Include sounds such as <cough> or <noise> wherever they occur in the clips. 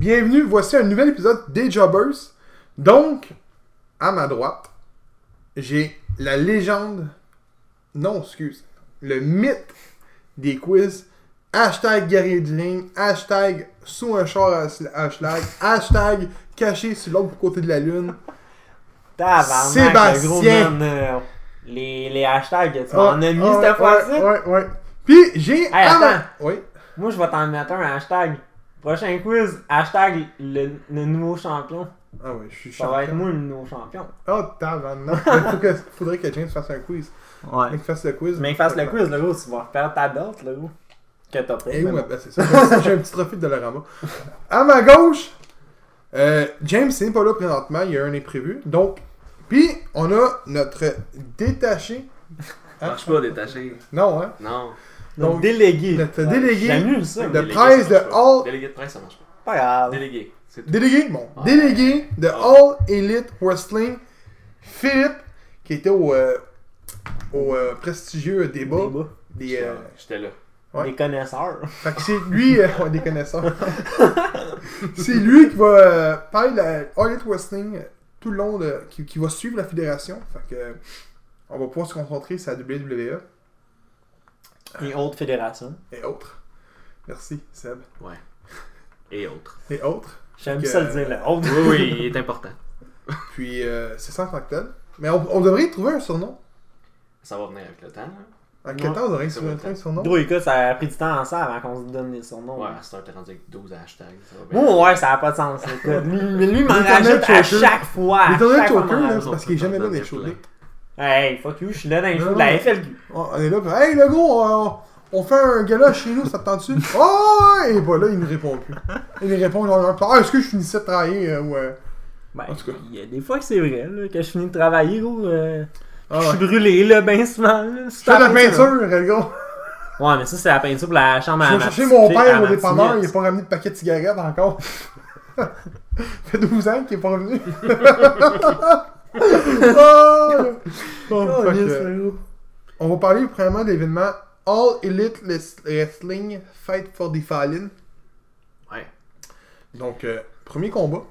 bienvenue. Voici un nouvel épisode des Jobbers. Donc, à ma droite, j'ai la légende, non, excuse, le mythe des quiz. Hashtag guerrier de ligne, hashtag sous un char à hashtag, hashtag caché sur l'autre côté de la lune. Tabarnak, Sébastien. le gros man, euh, les, les hashtags, tu m'en as mis Ah, cette fois-ci? Ouais, ouais. Puis j'ai. Hey. Oui. Moi, je vais t'en mettre un hashtag. Prochain quiz, hashtag le, le nouveau champion. Ah ouais, je suis Ça va être moi le nouveau champion. Oh, tabarnak. Il faut que, faudrait que James fasse un quiz. Ouais. Il fasse le quiz. Mais fasse le quiz, le gros, tu vas refaire ta belt, le gros. Que t'as mais où, bon. ben, c'est ça. J'ai un petit trophée de Dollarama. À ma gauche, euh, James n'est pas là présentement, il y a un imprévu. Donc, puis on a notre détaché. Ça marche pas détaché. Non, hein? Non. Donc, Donc, délégué. notre délégué J'annule ça. de Délégué, presse ça de marche pas. All. Délégué de presse, ça marche pas. Pas grave. Délégué. Délégué, bon. Ah. Délégué de All Elite Wrestling, Philippe, qui était au, euh, au euh, prestigieux débat. Débat. Des, euh, J'étais là. Ouais. Des connaisseurs. Fait que c'est lui, euh, ouais, des connaisseurs. <laughs> c'est lui qui va euh, parler de la All Elite Wrestling tout le long de. Qui, qui va suivre la fédération. Fait que. euh, on va pouvoir se concentrer sur la WWE Et autres fédérations. et autres. Merci, Seb. Ouais. Et autres. Et autres. J'aime Que- ça le dire, le autre. Oui, oui, il est important. <laughs> Puis, euh, c'est ça en tant que tel. Mais on, on devrait y trouver un surnom. Ça va venir avec le temps. là. En quel Ouais. temps on devrait trouver un surnom? Gros, écoute, ça a pris du temps en ça avant qu'on se donne des surnoms. Ouais, heure, t'es rendu avec 12 hashtags. Ça va bien. Ouais, ça a pas de sens. <laughs> Lui, mais lui m'en L'éternel rajoute à chaque fois. L'éternel choker, m'en là, c'est parce qu'il est jamais là les shows. Hey, fuck you, je suis là dans les shows de la FLQ. On on est là, hey le gros, on, on fait un gala chez nous, ça te tente-tu? Oh! <laughs> Et bah là, il ne répond plus. Il répond genre, ah, est-ce que je finissais de travailler euh, ou. euh, Ben, En tout cas. il y a des fois que c'est vrai, là, que je finis de travailler, gros. euh, Ah, je suis ouais. brûlé, là, ben souvent. Là, Je fais de la peinture, le gros. Ouais, mais ça, c'est la peinture pour la chambre à Je ma vais chercher mon père au dépanneur, il n'a pas ramené de paquet de cigarettes encore. <laughs> Ça fait 12 ans qu'il n'est pas revenu. <laughs> oh, Oh, fuck, yes, là, gros. on va parler premièrement de l'événement All Elite Wrestling Fight for the Fallen. Ouais. Donc, euh, premier combat.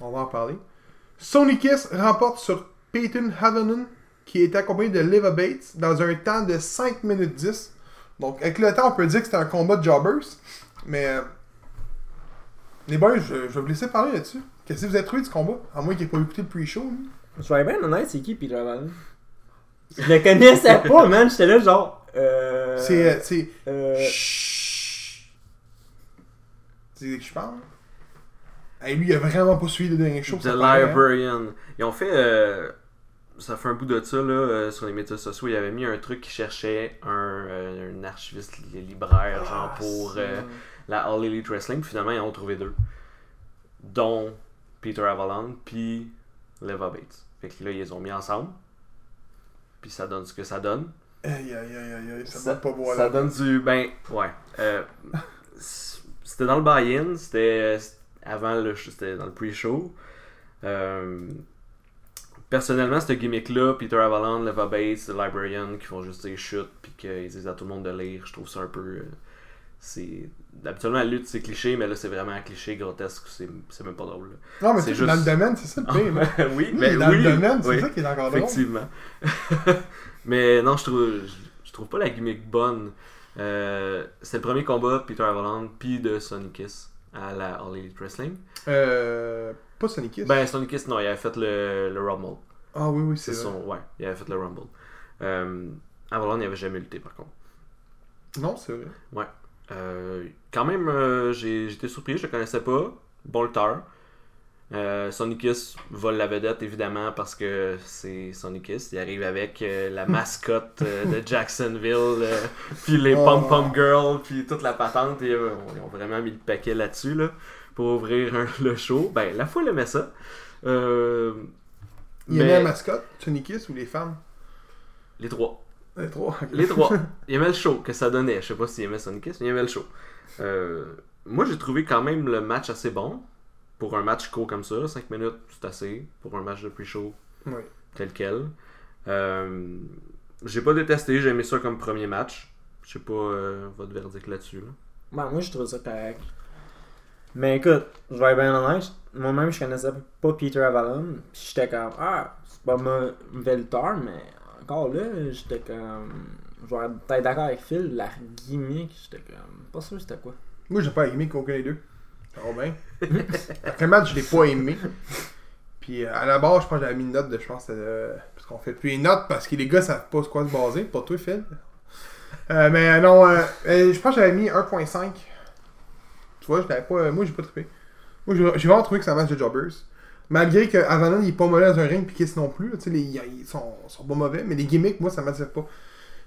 On va en parler. Sony Kiss remporte sur Peyton Havonen, qui était accompagné de Leva Bates, dans un temps de 5 minutes 10. Donc, avec le temps, on peut dire que c'était un combat de jobbers. Mais, euh, les boys, je, je vais vous laisser parler là-dessus. Qu'est-ce que vous avez trouvé de ce combat? À moins qu'il n'ait pas écouté le pre-show. lui. Je vais bien honnête, c'est qui Peter Van Je le connaissais <laughs> pas, man. J'étais là, genre. Euh. C'est. euh, c'est. Euh. Chut. Tu sais de qui je parle? Hey, lui, il a vraiment pas suivi le dernier show. The ça paraît, hein. Librarian. Ils ont fait. euh, ça fait un bout de ça, là, euh, sur les médias sociaux. Ils avaient mis un truc qui cherchait un, euh, un archiviste li- libraire, genre, Ah, pour c'est- euh, la All Elite Wrestling. Puis finalement, ils ont trouvé deux. Dont Peter Avalon, puis Leva Bates. Fait que là, ils les ont mis ensemble. Puis ça donne ce que ça donne. Aïe, aïe, aïe, aïe, ça, va pas boire ça là. donne du. Ben, ouais. Euh, <laughs> c'était dans le buy-in, c'était avant le. C'était dans le pre-show. Euh, personnellement, ce gimmick-là, Peter Avalon, Leva Bates, The Librarian, qui font juste des chutes, puis qu'ils disent à tout le monde de lire, je trouve ça un peu. euh, c'est. Habituellement, la lutte, c'est cliché, mais là, c'est vraiment un cliché grotesque, c'est c'est même pas drôle. là. Non, mais c'est c'est dans le juste- domaine, c'est ça le pire. <laughs> là. oui, mais dans oui, le domaine, c'est oui. ça qui est encore drôle. Effectivement. <laughs> Mais non, je trouve, je, je trouve pas la gimmick bonne. Euh, c'est le premier combat de Peter Avalon puis de Sonny Kiss à la All Elite Wrestling. Euh. Pas Sonic Kiss. Ben, Sonny Kiss, non, il avait fait le, le Rumble. ah oui, oui, C'est son. Ouais, il avait fait le Rumble. Euh, Avalon, il avait jamais lutté par contre. Non, c'est vrai. Euh, quand même, euh, j'étais surpris, je le connaissais pas. Bon lutteur. Euh, Kiss vole la vedette évidemment parce que c'est Kiss. Il arrive avec euh, la <laughs> mascotte euh, de Jacksonville, euh, puis les Oh. Pom Pom Girls, puis toute la patente. Et, euh, ils ont vraiment mis le paquet là-dessus là, pour ouvrir un- <laughs> le show. Ben, la foule aimait ça. Euh, Il mais- la mascotte, Sonic Kiss ou les femmes? Les trois. Les trois. Les trois. Il aimait le show que ça donnait. Je sais pas s'il aimait Sonic Kiss, mais il aimait le show. Euh, moi, j'ai trouvé quand même le match assez bon. Pour un match court comme ça, 5 minutes, c'est assez. Pour un match de pre-show Oui. tel quel. Euh, j'ai pas détesté, j'ai aimé ça comme premier match. Je sais pas euh, votre verdict là-dessus. là. Ben, moi, je trouve ça correct. Mais écoute, je vais être bien honnête, moi-même je connaissais pas Peter Avalon, j'étais comme, ah, c'est pas mon mauvais lutteur, mais encore là, j'étais comme, je vais être d'accord avec Phil, la gimmick, j'étais comme, pas sûr c'était quoi. Moi, j'ai pas aimé qu'aucun des deux. Ça va bien. Après le match, je l'ai pas aimé. Puis euh, à la base, je pense que j'avais mis une note de, je pense, euh, parce qu'on fait plus une note parce que les gars savent pas sur quoi se baser. Pas toi, Phil. Euh, mais non, je pense que j'avais mis 1.5. Tu vois, je pas, moi, j'ai pas trippé. Moi, j'ai vraiment trouvé que un match de jobbers. Malgré que Avanon, il est pas mauvais dans un ring, puis Kiss non plus. les- ils sont, sont pas mauvais, mais les gimmicks, moi, ça m'attire pas.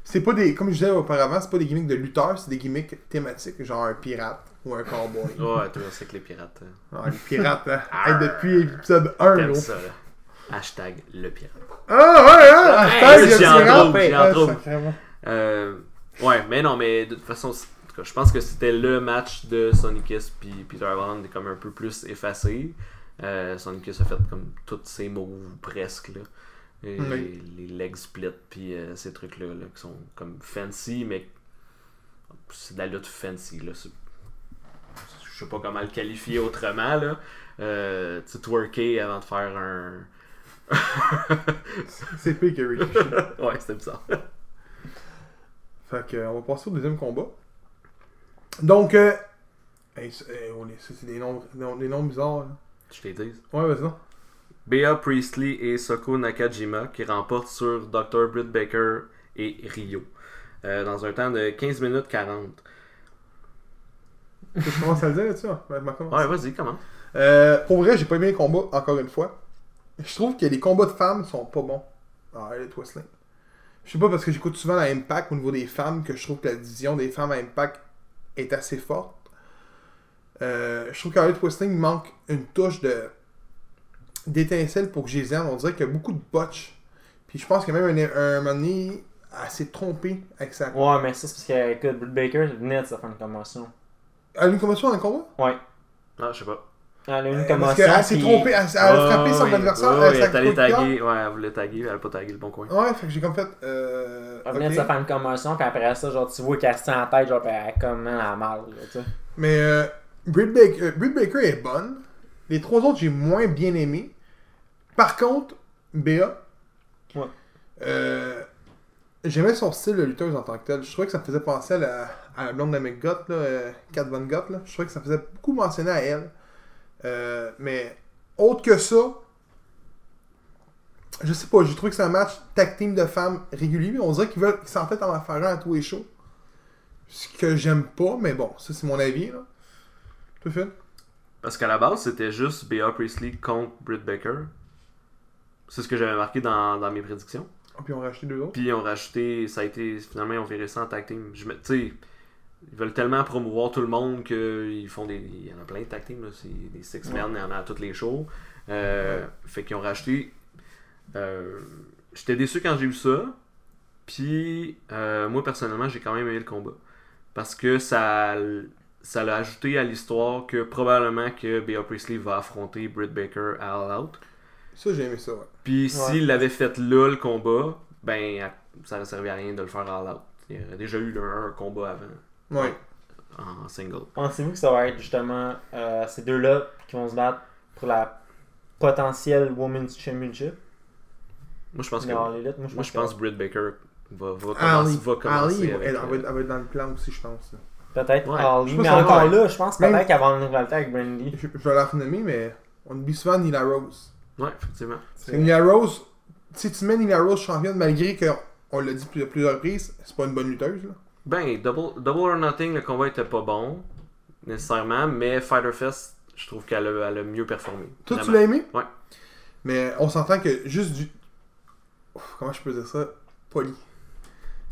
C'est pas des, comme je disais auparavant, c'est pas des gimmicks de lutteurs, c'est des gimmicks thématiques, genre un pirate ou un cowboy. Ouais, toi, c'est que les pirates. euh, Ah, les pirates, hein. Hey, depuis l'épisode 1, T'aimes gros. ça, là. Hashtag le pirate. Ah, ouais, hein! Hey, Hashtag j'y le pirate. Ah, trouve. Euh, ouais, mais non, mais de toute façon, je pense que c'était le match de Sonic Kiss puis Peter est comme un peu plus effacé. Euh, Sonic Kiss a fait comme tous ses moves presque là. Et Oui. Les leg splits puis euh, ces trucs là, qui sont comme fancy mais c'est de la lutte fancy là. Je sais pas comment le qualifier autrement là. Euh, tu twerker avant de faire un. <laughs> C'est pire que <laughs> ouais, c'était bizarre. Fait que, on va passer au deuxième combat. Donc, euh. hey, c'est des noms, des bizarres. là. Je t'ai dit. Ouais, vas-y, non. Bea Priestley et Soko Nakajima qui remportent sur Dr. Britt Baker et Rio euh, dans un temps de 15 minutes 40. Je commence à le dire là-dessus. hein? Ouais, vas-y, comment? Euh, pour vrai, j'ai pas aimé les combats, encore une fois. Je trouve que les combats de femmes sont pas bons dans Elite Wrestling. Je sais pas parce que j'écoute souvent la Impact au niveau des femmes que je trouve que la division des femmes à Impact est assez forte. Euh, je trouve Wrestling, il manque une touche de d'étincelle pour que je les aime. On dirait qu'il y a beaucoup de botch. Puis je pense que même un, un moment donné, elle s'est trompée avec sa. Ouais, mais ça c'est parce que, écoute, Britt Baker venait de se faire une commotion. Elle a eu une commotion dans le combat? Ouais. Ah, je sais pas. Elle a eu une Euh, Parce commotion. qu'elle s'est puis- trompée, elle, elle a frappé son oui, adversaire. elle allée de taguer. Ouais, elle voulait taguer, elle a pas tagué le bon coin. Ouais, fait que j'ai comme fait. Euh, Elle venait de se faire une commotion, puis après ça, genre, tu vois qu'elle se tient en tête, genre, puis elle comme elle a mal, là, tu sais. Mais euh, Britt Baker, euh, Britt Baker est bonne. Les trois autres, j'ai moins bien aimé. Par contre, Béa, Ouais. euh, j'aimais son style de lutteuse en tant que tel. Je trouvais que ça me faisait penser à la, à la blonde de McGutt, là, euh, Kat Von Gott. Là. Je trouvais que ça faisait beaucoup mentionner à elle. Euh, mais autre que ça, je sais pas, j'ai trouvé que c'est un match tag team de femmes régulier. On dirait qu'ils veulent qu'ils s'entêtent en en faire un à tous les shows. Ce que j'aime pas, mais bon, ça c'est mon avis. Là. Tout fait? Parce qu'à la base, c'était juste Bea Priestley contre Britt Baker. C'est ce que j'avais marqué dans, dans mes prédictions. Ah, puis on racheté deux autres? Puis ils ont rajouté, ça a été, finalement, ils ont viré ça en tag team. Je me- Tu sais, ils veulent tellement promouvoir tout le monde qu'ils font des. Il y en a plein de tag team, là. C'est des six Ouais. men, il y en a à toutes les shows. Euh, Fait qu'ils ont racheté. euh, J'étais déçu quand j'ai vu ça. Puis, euh, moi, personnellement, j'ai quand même aimé le combat. Parce que ça ça l'a ajouté à l'histoire que probablement que Bea Priestley va affronter Britt Baker à All Out. Ça, j'ai aimé ça, ouais. Puis Ouais. s'il l'avait fait là, le combat, ben ça ne servait à rien de le faire all out. Il y aurait déjà eu un, un combat avant Ouais. en single. Pensez-vous que ça va être justement euh, ces deux-là qui vont se battre pour la potentielle Women's Championship? Moi je pense que? Moi, je moi pense, je pense que Britt Baker va, va Ali, commencer, va commencer Ali, avec, elle, euh, va être, elle va être dans le plan aussi, je pense. là. Peut-être Ouais. Mais encore va- là, je pense Même- peut-être qu'elle va en rivalité avec Brandy. Je, je vais la renommer, mais on oublie souvent Nila Rose. Ouais, effectivement. Nila Rose, si tu mets Nila Rose championne, malgré qu'on l'a dit plus- plusieurs reprises, c'est pas une bonne lutteuse. Là. Ben, Double, Double or Nothing, le combat était pas bon, nécessairement, mais Fighter Fest, je trouve qu'elle a, elle a mieux performé. Toi, tu l'as aimé? Ouais. Mais on s'entend que juste du. Ouf, comment je peux dire ça? Poli.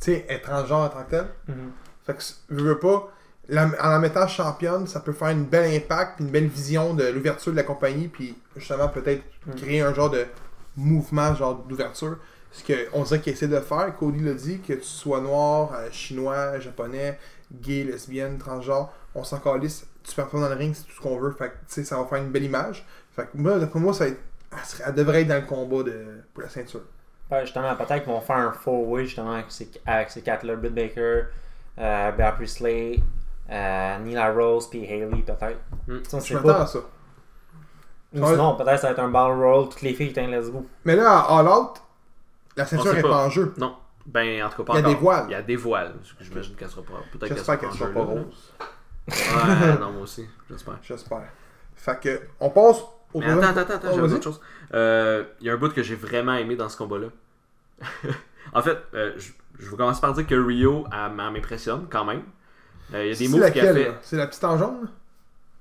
Tu sais, être transgenre en tant que tel? Mhm. Fait que, je veux pas, la- en la mettant championne, ça peut faire une belle impact, puis une belle vision de l'ouverture de la compagnie, puis justement peut-être Mm. créer un genre de mouvement, genre d'ouverture. Ce qu'on dirait qu'il essaie de faire, Cody l'a dit, que tu sois noir, euh, chinois, japonais, gay, lesbienne, transgenre, on s'en calisse, tu performes dans le ring, c'est tout ce qu'on veut. Fait que, tu sais, ça va faire une belle image. Fait que moi, pour moi, ça va être- elle, serait- elle devrait être dans le combat de, pour la ceinture. Ouais, justement, peut-être qu'ils vont faire un four-way justement avec ces, avec ces quatre-là. Britt Baker, euh, Bea Priestley, Euh, Nila Rose puis Haley peut-être. On Je m'attends pas. à ça. Ou sinon, peut-être ça va être un ball roll, toutes les filles, putain, let's go. Mais là, à All Out, la ceinture est pas. pas en jeu. Non. Ben, en tout cas, pas Il y a encore. des voiles. Il y a des voiles. J'imagine qu'elle sera pas. Peut-être qu'elle J'espère sera pas sera rose. Ouais, non, moi aussi. J'espère. J'espère. Fait que, on passe au Mais attends, troisième- attends, attends, Oh, j'avais autre chose. Euh, Il y a un bout que j'ai vraiment aimé dans ce combat-là. <laughs> en fait, euh, je, vais commencer par dire que Rio elle, elle m'impressionne quand même. Euh, Il y a des C'est moves qu'il a laquelle, fait? C'est la petite en jaune,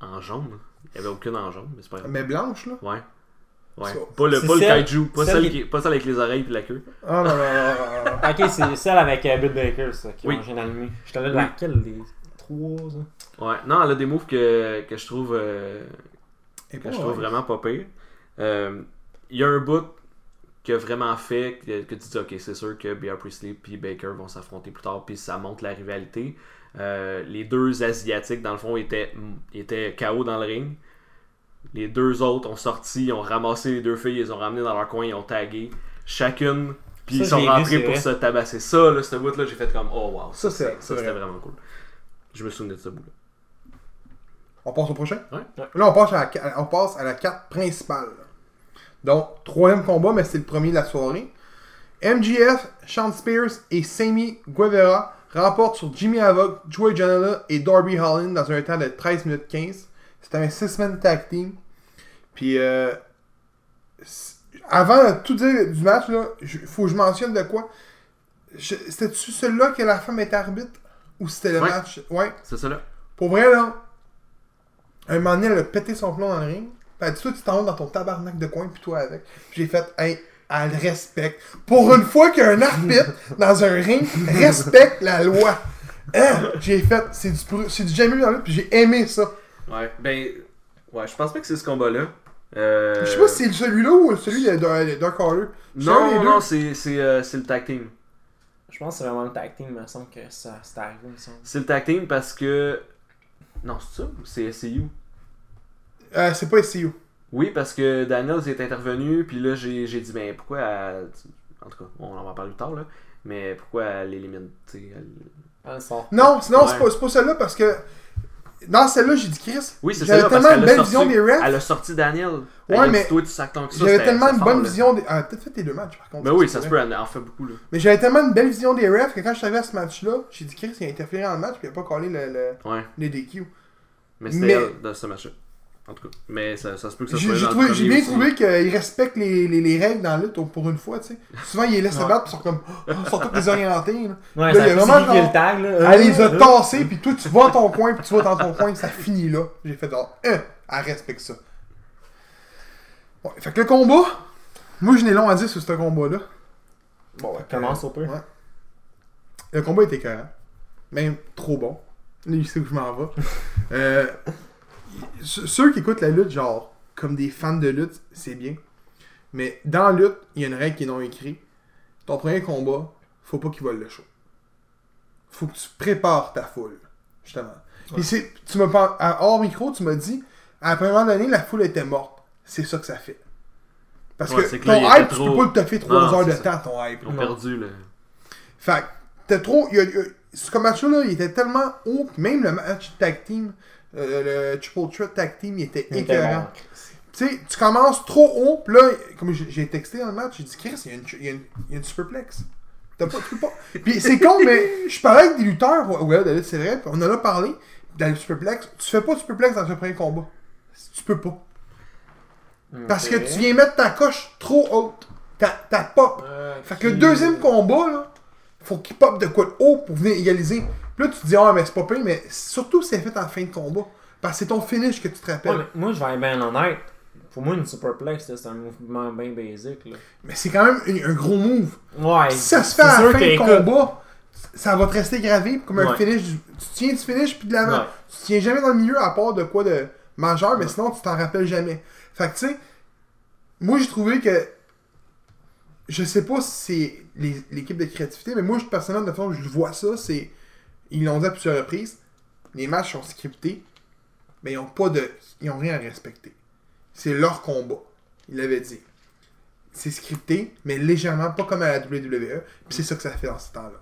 en jaune? Il n'y avait aucune en jaune, mais c'est pas grave. mais blanche, là? Ouais. Ouais. Pas le, pas le kaiju, pas celle celle, qui- qui... pas celle avec les oreilles et la queue. Ah non, non, non, non, non, non. <laughs> Ok, c'est celle avec euh, Baker, ça, qui Oui. allumé. Je te donne Oui. laquelle des trois, ça. Ouais. Non, elle a des moves que, que je trouve euh, que je trouve ouais. vraiment pas pire. Euh, Il y a un bout qui a vraiment fait que, que tu dis ok c'est sûr que Bea Priestley puis Baker vont s'affronter plus tard puis ça montre la rivalité. Euh, les deux asiatiques dans le fond étaient, étaient KO dans le ring. Les deux autres ont sorti, ils ont ramassé les deux filles, ils les ont ramenées dans leur coin, ils ont tagué chacune. Puis ils sont vu, rentrés pour vrai. se tabasser. Ça, là, ce bout-là, j'ai fait comme oh wow. Ça, c'est- ça, c'était vrai. vraiment cool. Je me souvenais de ce bout-là. On passe au prochain? Ouais. Là, on passe à la, ca- on passe à la carte principale. Donc, troisième combat, mais c'est le premier de la soirée. MGF, Sean Spears et Sammy Guevara remportent sur Jimmy Havoc, Joey Janela et Darby Allin dans un temps de 13 minutes 15. C'était un 6-man tag team. Puis, euh, avant de tout dire du match, il faut que je mentionne de quoi. C'était-tu celui-là que la femme était arbitre? Ou c'était le Ouais. match? Ouais. C'est ça là. Pour vrai, là, un moment donné, elle a pété son plomb dans le ring. Puis elle a dit, toi, tu t'en vas dans ton tabarnak de coin, puis toi avec. Puis j'ai fait, hey, elle respecte. Pour une fois qu'un arbitre dans un ring respecte la loi. Hein? J'ai fait, c'est du, c'est du jamais vu dans le puis j'ai aimé ça. Ouais, ben. Ouais, je pense pas que c'est ce combat-là. Euh... Je sais pas si c'est celui-là ou celui de, de, de Dark Order. C'est un des Non, non, c'est c'est, euh, c'est le tag team. Je pense que c'est vraiment le tag team, il me semble que ça c'est arrivé, il me semble. C'est le tag team parce que. Non, c'est ça ou c'est SCU Euh, c'est pas SCU. Oui, parce que Daniels est intervenu, puis là j'ai j'ai dit, ben pourquoi. Elle... En tout cas, on en va en parler plus tard, là. Mais pourquoi elle élimine, sais. elle- Ah. Non, sinon, c'est Ouais. pas, c'est pas celle-là parce que dans celle-là, j'ai dit Chris. Oui, c'est J'avais ça, parce tellement une a belle sorti, vision des refs. Elle a sorti Daniel. Ouais, Elle a mais. J'avais tellement une bonne là. vision des. Ah, peut-être fait les deux matchs par contre. Ça, oui, ça se peut, elle en fait beaucoup, là. Mais j'avais tellement une belle vision des refs que quand je arrivé à ce match-là, j'ai dit Chris, il a interféré dans le match puis il a pas collé le, le, Ouais, les DQ. mais c'était Mais- elle dans ce match-là. En tout cas, mais ça, ça se peut que ça J'ai soit j'ai bien aussi. trouvé qu'il respecte les, les, les règles dans la lutte pour une fois, tu sais. Souvent, ils les laissent se battre ils sont comme. oh, ils sont tous désorientés. Là. Ouais, Là, ça il y a vraiment le tag, là. Elle les a tassés puis toi, tu vas à ton coin puis tu vas dans ton coin ça finit là. J'ai fait genre, hein, elle respecte ça. Bon, fait que le combat, moi je n'ai long à dire sur ce combat-là. Bon, ouais, commence au peu. Ouais. Le combat était écœurant. Même trop bon. Là, il sait où je m'en vais. Euh, ceux qui écoutent la lutte, genre, comme des fans de lutte, c'est bien. Mais dans la lutte, il y a une règle qui est non écrite. Ton premier combat, faut pas qu'il vole le show. Faut que tu prépares ta foule. Justement. Et c'est, tu pas, à hors micro, tu m'as dit, à un moment donné, la foule était morte. C'est ça que ça fait. Parce Ouais, que que ton là, hype, tu trop- peux pas le toffer 3 Non, heures de ça. temps, ton hype. Ils ont Non. perdu, là. Fait que t'as trop. y a- y a- ce match-là, il était tellement haut, puis même le match tag team, euh, le Triple Threat tag team, il était écœurant. Tu sais, tu commences trop haut, puis là, comme j'ai texté dans le match, j'ai dit, Chris, il y a une, il y a une, il y a une superplex. T'as pas, tu peux pas. <laughs> Puis c'est con, mais je parlais avec des lutteurs, ouais, c'est vrai, on en a parlé, dans le superplex. Tu fais pas de superplex dans un premier combat. Tu peux pas. Parce que tu viens mettre ta coche trop haute. Ta, ta pop. Ok. Fait que le deuxième combat, là, faut qu'il pop de quoi de haut pour venir égaliser. Puis là, tu te dis, ah, mais c'est pas pire, mais surtout si c'est fait en fin de combat. Parce que c'est ton finish que tu te Ouais, rappelles. mais moi, je vais être bien honnête. Pour moi, une superplex, c'est un mouvement bien basic. Là. Mais c'est quand même un, un gros move. Ouais. Si ça se fait à la fin de combat, ça va te rester gravé comme un finish. du- Tu tiens du finish puis de l'avant. Ouais. Tu tiens jamais dans le milieu à part de quoi de majeur, mais sinon tu t'en rappelles jamais. Fait que tu sais, moi j'ai trouvé que. Je sais pas si c'est l'équipe de créativité, mais moi je- personnellement, de toute façon, je vois ça, c'est. Ils l'ont dit à plusieurs reprises. Les matchs sont scriptés, mais ils ont pas de. Ils ont rien à respecter. C'est leur combat. Il l'avait dit. C'est scripté, mais légèrement, pas comme à la WWE. Puis c'est ça que ça fait dans ce temps-là.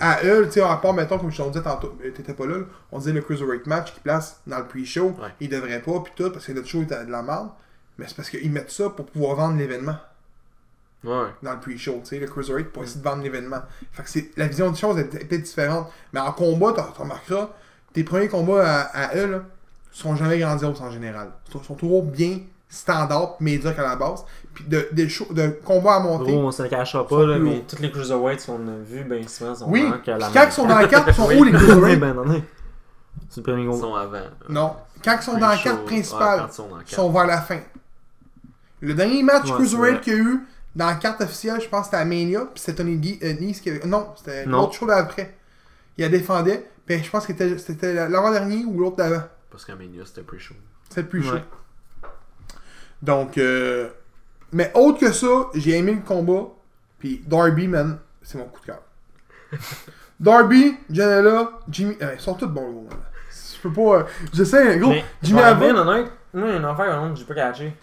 À eux, tu sais, à part, mettons, comme je t'en disais tantôt, t'étais pas là, on disait le Cruiserweight match qu'ils placent dans le pre-show, Ouais. ils devraient pas, puis tout, parce que le show était de la merde. Mais c'est parce qu'ils mettent ça pour pouvoir vendre l'événement Ouais. dans le pre-show, tu sais, le Cruiserweight, pour essayer de vendre l'événement. Fait que c'est, la vision des choses est peut-être différente. Mais en combat, t'en remarqueras, tes premiers combats à, à eux, là, sont jamais grandioses en général. Ils sont, sont toujours bien standard, médiocres à la base. Puis de, combats à monter. Gros, on se le cachera pas, là, mais tous les Cruiserweights qu'on a vus, ben souvent, sont oui, la quand ils sont dans la carte, ils sont où les <laughs> Cruiserweights? Ben non, non. C'est le premier Ils sont avant. Non. Quand ils sont dans la carte principale, ils sont vers la fin. Le dernier match Ouais, Cruiserweight qu'il y a eu dans la carte officielle, je pense que c'était à Mania, puis c'était Tony euh, Nese qui avait- Non, c'était l'autre show d'après. Il la défendait, puis je pense que c'était- c'était l'avant-dernier ou l'autre d'avant. Parce qu'à Mania, c'était pre-show. C'est le plus chaud. Ouais. Donc, euh, mais autre que ça, j'ai aimé le combat. Puis Darby, man, c'est mon coup de cœur. <laughs> Darby, Janela, Jimmy. euh, ils sont tous bons, gros. man. Je peux pas. euh, je sais, gros. Mais, Jimmy Havoc. honnête, moi, il y a une affaire j'ai pas catché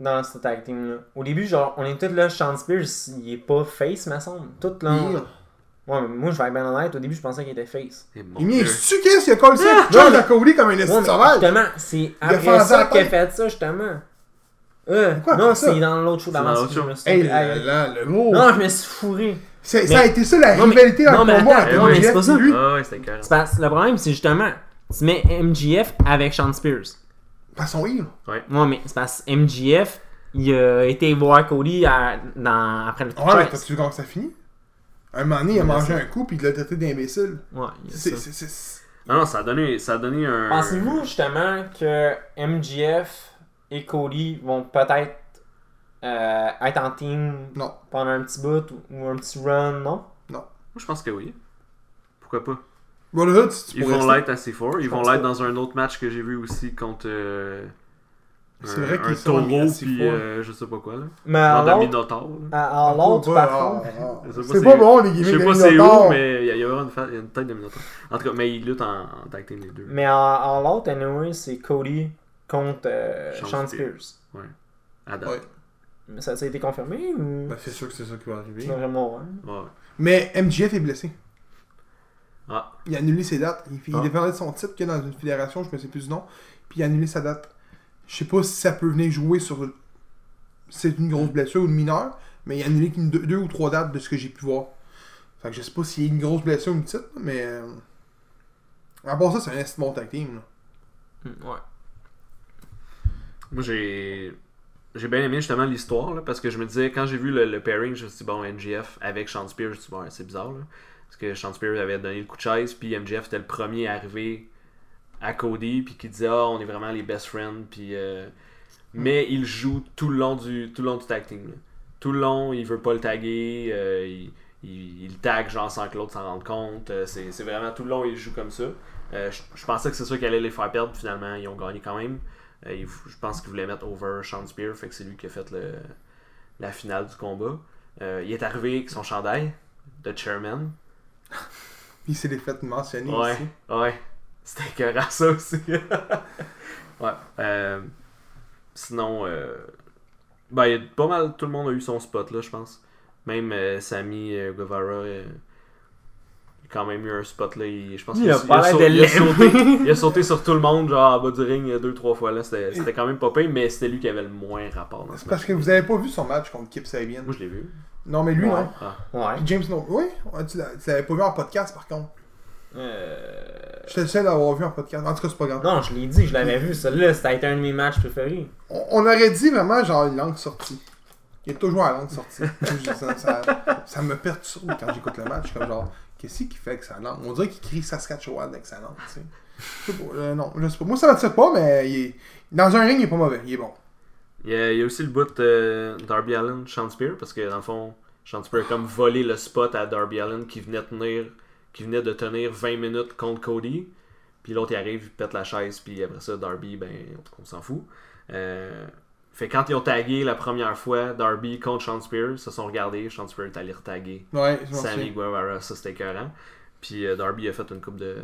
dans ce tag team là. Au début, genre, on est tous là, Sean Spears, il est pas face, me semble. Tout là. Ouais, mais moi, je vais être bien honnête, au début, je pensais qu'il était face. Il vient Dieu. suquer ce collé ça? Ah, John a Cody comme un esti Ouais, sauvage. justement, c'est après ça qu'il a fait ça, justement. Euh, Pourquoi non, c'est dans l'autre show d'avant. Hey, là, aïe. là, le mot. Non, je me suis fourré. Mais- Ça a été ça la Non, mais- rivalité dans le mais combat entre non, mais c'est MJF pas ça. et lui. Ah ouais, c'était le problème, c'est justement, tu mets MGF avec Sean Spears. Façon heel. Ouais, mais c'est parce que MGF, il a été voir Cody à- dans, après le Ouais, mais t'as-tu vu comment ça finit? Un moment donné, il a Ouais, mangé un coup, puis il l'a traité d'imbécile. Ouais, il y a C'est. ça. c'est- c'est- Non, non, ça a donné, ça a donné un. Pensez-vous justement que MGF et Cody vont peut-être euh, être en team Non. pendant un petit bout ou, ou un petit run, non? Moi, je pense que oui. Pourquoi pas? Brotherhood, si tu Ils vont l'être assez fort. Ils Je vont l'être dans un autre match que j'ai vu aussi contre. euh, C'est un- vrai qu'ils sont puis euh, je sais pas quoi là. Mais à l'autre, Ah, par ah, contre, ah. Je sais pas C'est c'est- pas bon, les Je gimmicks sais pas c'est où, mais il y a, vraiment une, fa- il y a une tête de Minotaur. En tout cas, mais ils luttent en, en tag team les deux. mais en, en l'autre, anyway, c'est Cody contre euh, Sean Spears. Spears. À date. Ouais. Mais ça, ça a été confirmé ou? Ben, c'est sûr que c'est ça qui va arriver. Vraiment, ouais. Ouais. Mais MJF est blessé. Ah. Il a annulé ses dates. Il, il Ah. défendait son titre a dans une fédération, je me sais plus du nom. Puis il a annulé sa date. Je sais pas si ça peut venir jouer sur. C'est une grosse blessure ou une mineure, mais il a annulé qu'une deux, deux ou trois dates de ce que j'ai pu voir. Fait que je sais pas s'il y a une grosse blessure ou une petite, mais. euh, À part ça, c'est un bon tag team. Là. Mm, Ouais. Moi, j'ai. J'ai bien aimé justement l'histoire là, parce que je me disais, quand j'ai vu le, le pairing, je me suis dit, bon, NGF avec Sean Spears, je me suis dit, bon, c'est bizarre. Là, parce que Sean Spears avait donné le coup de chaise, puis MGF était le premier à arriver à Cody, puis qui disait, ah, on est vraiment les best friends, puis. euh, Mais il joue tout le long du, tout le long du tag team. là. Tout le long, il veut pas le taguer, euh, il, il, il le tag genre sans que l'autre s'en rende compte. euh, c'est vraiment tout le long, il joue comme ça. Euh, je, je pensais que c'est ça qui allait les faire perdre, finalement, ils ont gagné quand même. Il- je pense qu'il voulait mettre over Sean Spear, fait que c'est lui qui a fait le, la finale du combat. Il est arrivé avec son chandail de chairman. <laughs> Puis c'est les fêtes mentionnées Ouais, ici. ouais. C'était écœurant ça aussi. <laughs> ouais. euh, sinon, euh, ben, il y a pas mal, tout le monde a eu son spot là, je pense. Même euh, Sami euh, Guevara, euh, il quand même eu un spot là. Il, je pense Il qu'il a il a sauté, <laughs> il a sauté sur tout le monde, genre en bas du ring deux, trois fois là. C'était c'était quand même pas pire, mais c'était lui qui avait le moins rapport dans ce C'est parce que vous avez pas vu son match contre Kip Sabian. Moi je l'ai vu. Non, mais lui, Ouais. non. Ah. Ouais. Puis James, non. Oui, Ouais, tu l'as- tu l'avais pas vu en podcast par contre. Euh... J'étais le seul à l'avoir vu en podcast. En tout cas, c'est pas grave. Non, je l'ai dit, je l'avais vu. Celui-là, c'était un de mes matchs préférés. On, on aurait dit vraiment genre une langue sortie. Il est toujours à langue sortie. <laughs> ça, ça, ça me perturbe quand j'écoute le match. Comme genre, qu'est-ce qu'il fait langue? On dirait qu'il crie Saskatchewan langue. Tu sais. Euh, non, pas. Moi, ça m'attire pas, mais dans un ring, il est pas mauvais. Il est bon. Il y a, aussi le bout euh, Darby Allen, Sean Spear, parce que dans le fond, Sean Spear a comme volé le spot à Darby Allen qui venait tenir, qui venait de tenir 20 minutes contre Cody. Puis l'autre il arrive, il pète la chaise, puis après ça, Darby, ben, on s'en fout. Euh, fait quand ils ont tagué la première fois Darby contre Sean Spear, ils se sont regardés, Sean Spear est allé retaguer Ouais, Sammy. Guevara, ça c'était écœurant. Puis euh, Darby a fait une coupe de,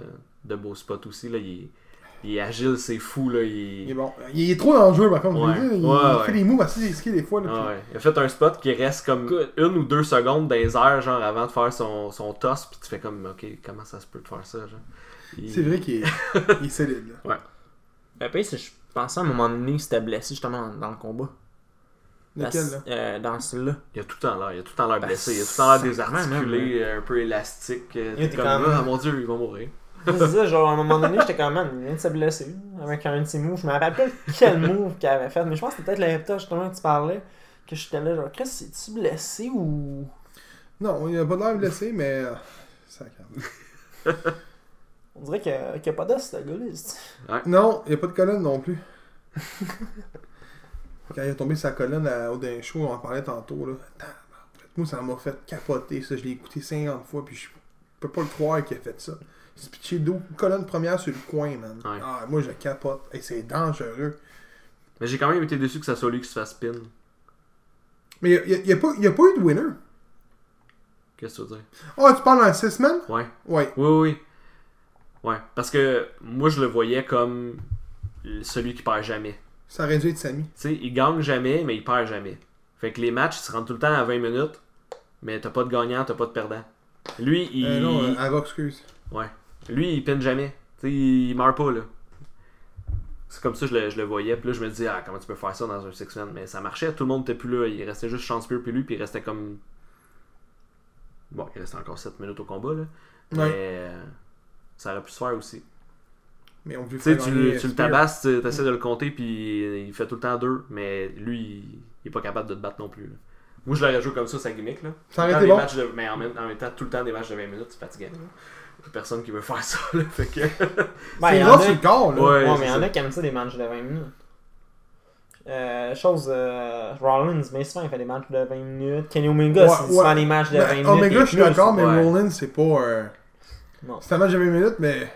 de beaux spots aussi. Là, il, Il est agile, c'est fou, là. Il est bon. Il est trop dans le jeu, par contre. Ouais. Il, Ouais, il ouais. fait des moves assez risqués des fois. Là, puis- ouais. Il a fait un spot qui reste comme Good. une ou deux secondes dans les airs, genre avant de faire son, son toss, puis tu fais comme, ok, comment ça se peut de faire ça, genre? Il- C'est vrai qu'il est, <laughs> il est solide. Là. Le pire, c'est pensais à un moment donné qu'il s'était blessé justement dans le combat. Lequel, là? Euh, Dans celui-là. Il a tout le temps l'air, il a tout le temps l'air Ben, blessé, il a tout le temps l'air désarticulé, un peu élastique. euh, Il t'es était comme, quand même- ah mon dieu, il va mourir. <laughs> C'est ça, genre à un moment donné, j'étais comme, man, il vient de se blesser avec un de ses moves. Je me rappelle pas quel move qu'il avait fait, mais je pense que c'était peut-être l'Epta justement que tu parlais. Que j'étais là, genre, Chris, es-tu blessé ou? Non, il a pas l'air blessé, mais. euh, Ça calme. <laughs> On dirait qu'il n'y a, qu'il y a pas d'os, ce gars-là. c'est- Non, il n'y a pas de colonne non plus. <laughs> Quand il est tombé sa colonne à, au d'un show, on en parlait tantôt. Là. Moi, ça m'a fait capoter. Ça. Je l'ai écouté 50 fois, puis je peux pas le croire qu'il a fait ça. Il s'est pitché d'eau, colonne première sur le coin, man. Ouais. Ah, moi, je capote. Et c'est dangereux. Mais j'ai quand même été déçu que ça soit lui qui se fasse pin. Mais il n'y a, pas- y a pas eu de winner. Qu'est-ce que tu veux dire? Ah, tu parles dans 6 semaines? Ouais. Ouais. Oui, oui, oui. Ouais, parce que moi je le voyais comme celui qui perd jamais. Ça aurait dû être Samy. Tu sais, il gagne jamais, mais il perd jamais. Fait que les matchs, ils se rendent tout le temps à 20 minutes, mais t'as pas de gagnant, t'as pas de perdant. Lui, il. Euh, non, euh, excuse. Ouais. Lui, il pine jamais. Tu sais, il meurt pas, là. C'est comme ça que je le, je le voyais. Puis là, je me disais, ah, comment tu peux faire ça dans un six man Mais ça marchait, tout le monde était plus là. Il restait juste Chance puis lui, puis il restait comme. Bon, il restait encore 7 minutes au combat, là. Mais. Ouais. euh, ça aurait pu se faire aussi. Mais on sais, faire tu, le- tu le tabasses, tu essaies de le compter, puis il fait tout le temps deux, mais lui, il, il est pas capable de te battre non plus. là. Moi, je l'aurais joué comme ça, sa gimmick. Là. Ça aurait été bon. de- mais en même, en même temps, tout le temps des matchs de 20 minutes, c'est fatigant. là. Personne qui veut faire <laughs> ça. Là, fait que... <laughs> Ben, il C'est là. Ouais, Ouais, c'est mais il y en a qui aiment ça des matchs de 20 minutes. Euh, chose, euh, Rollins, mais souvent il fait des matchs de 20 minutes. Kenny Omega, Ouais, c'est souvent ouais. des matchs de 20 Ben, minutes. Omega, je suis d'accord, mais ouais. Rollins, c'est pas. Non. C'est un match de 20 minutes, mais.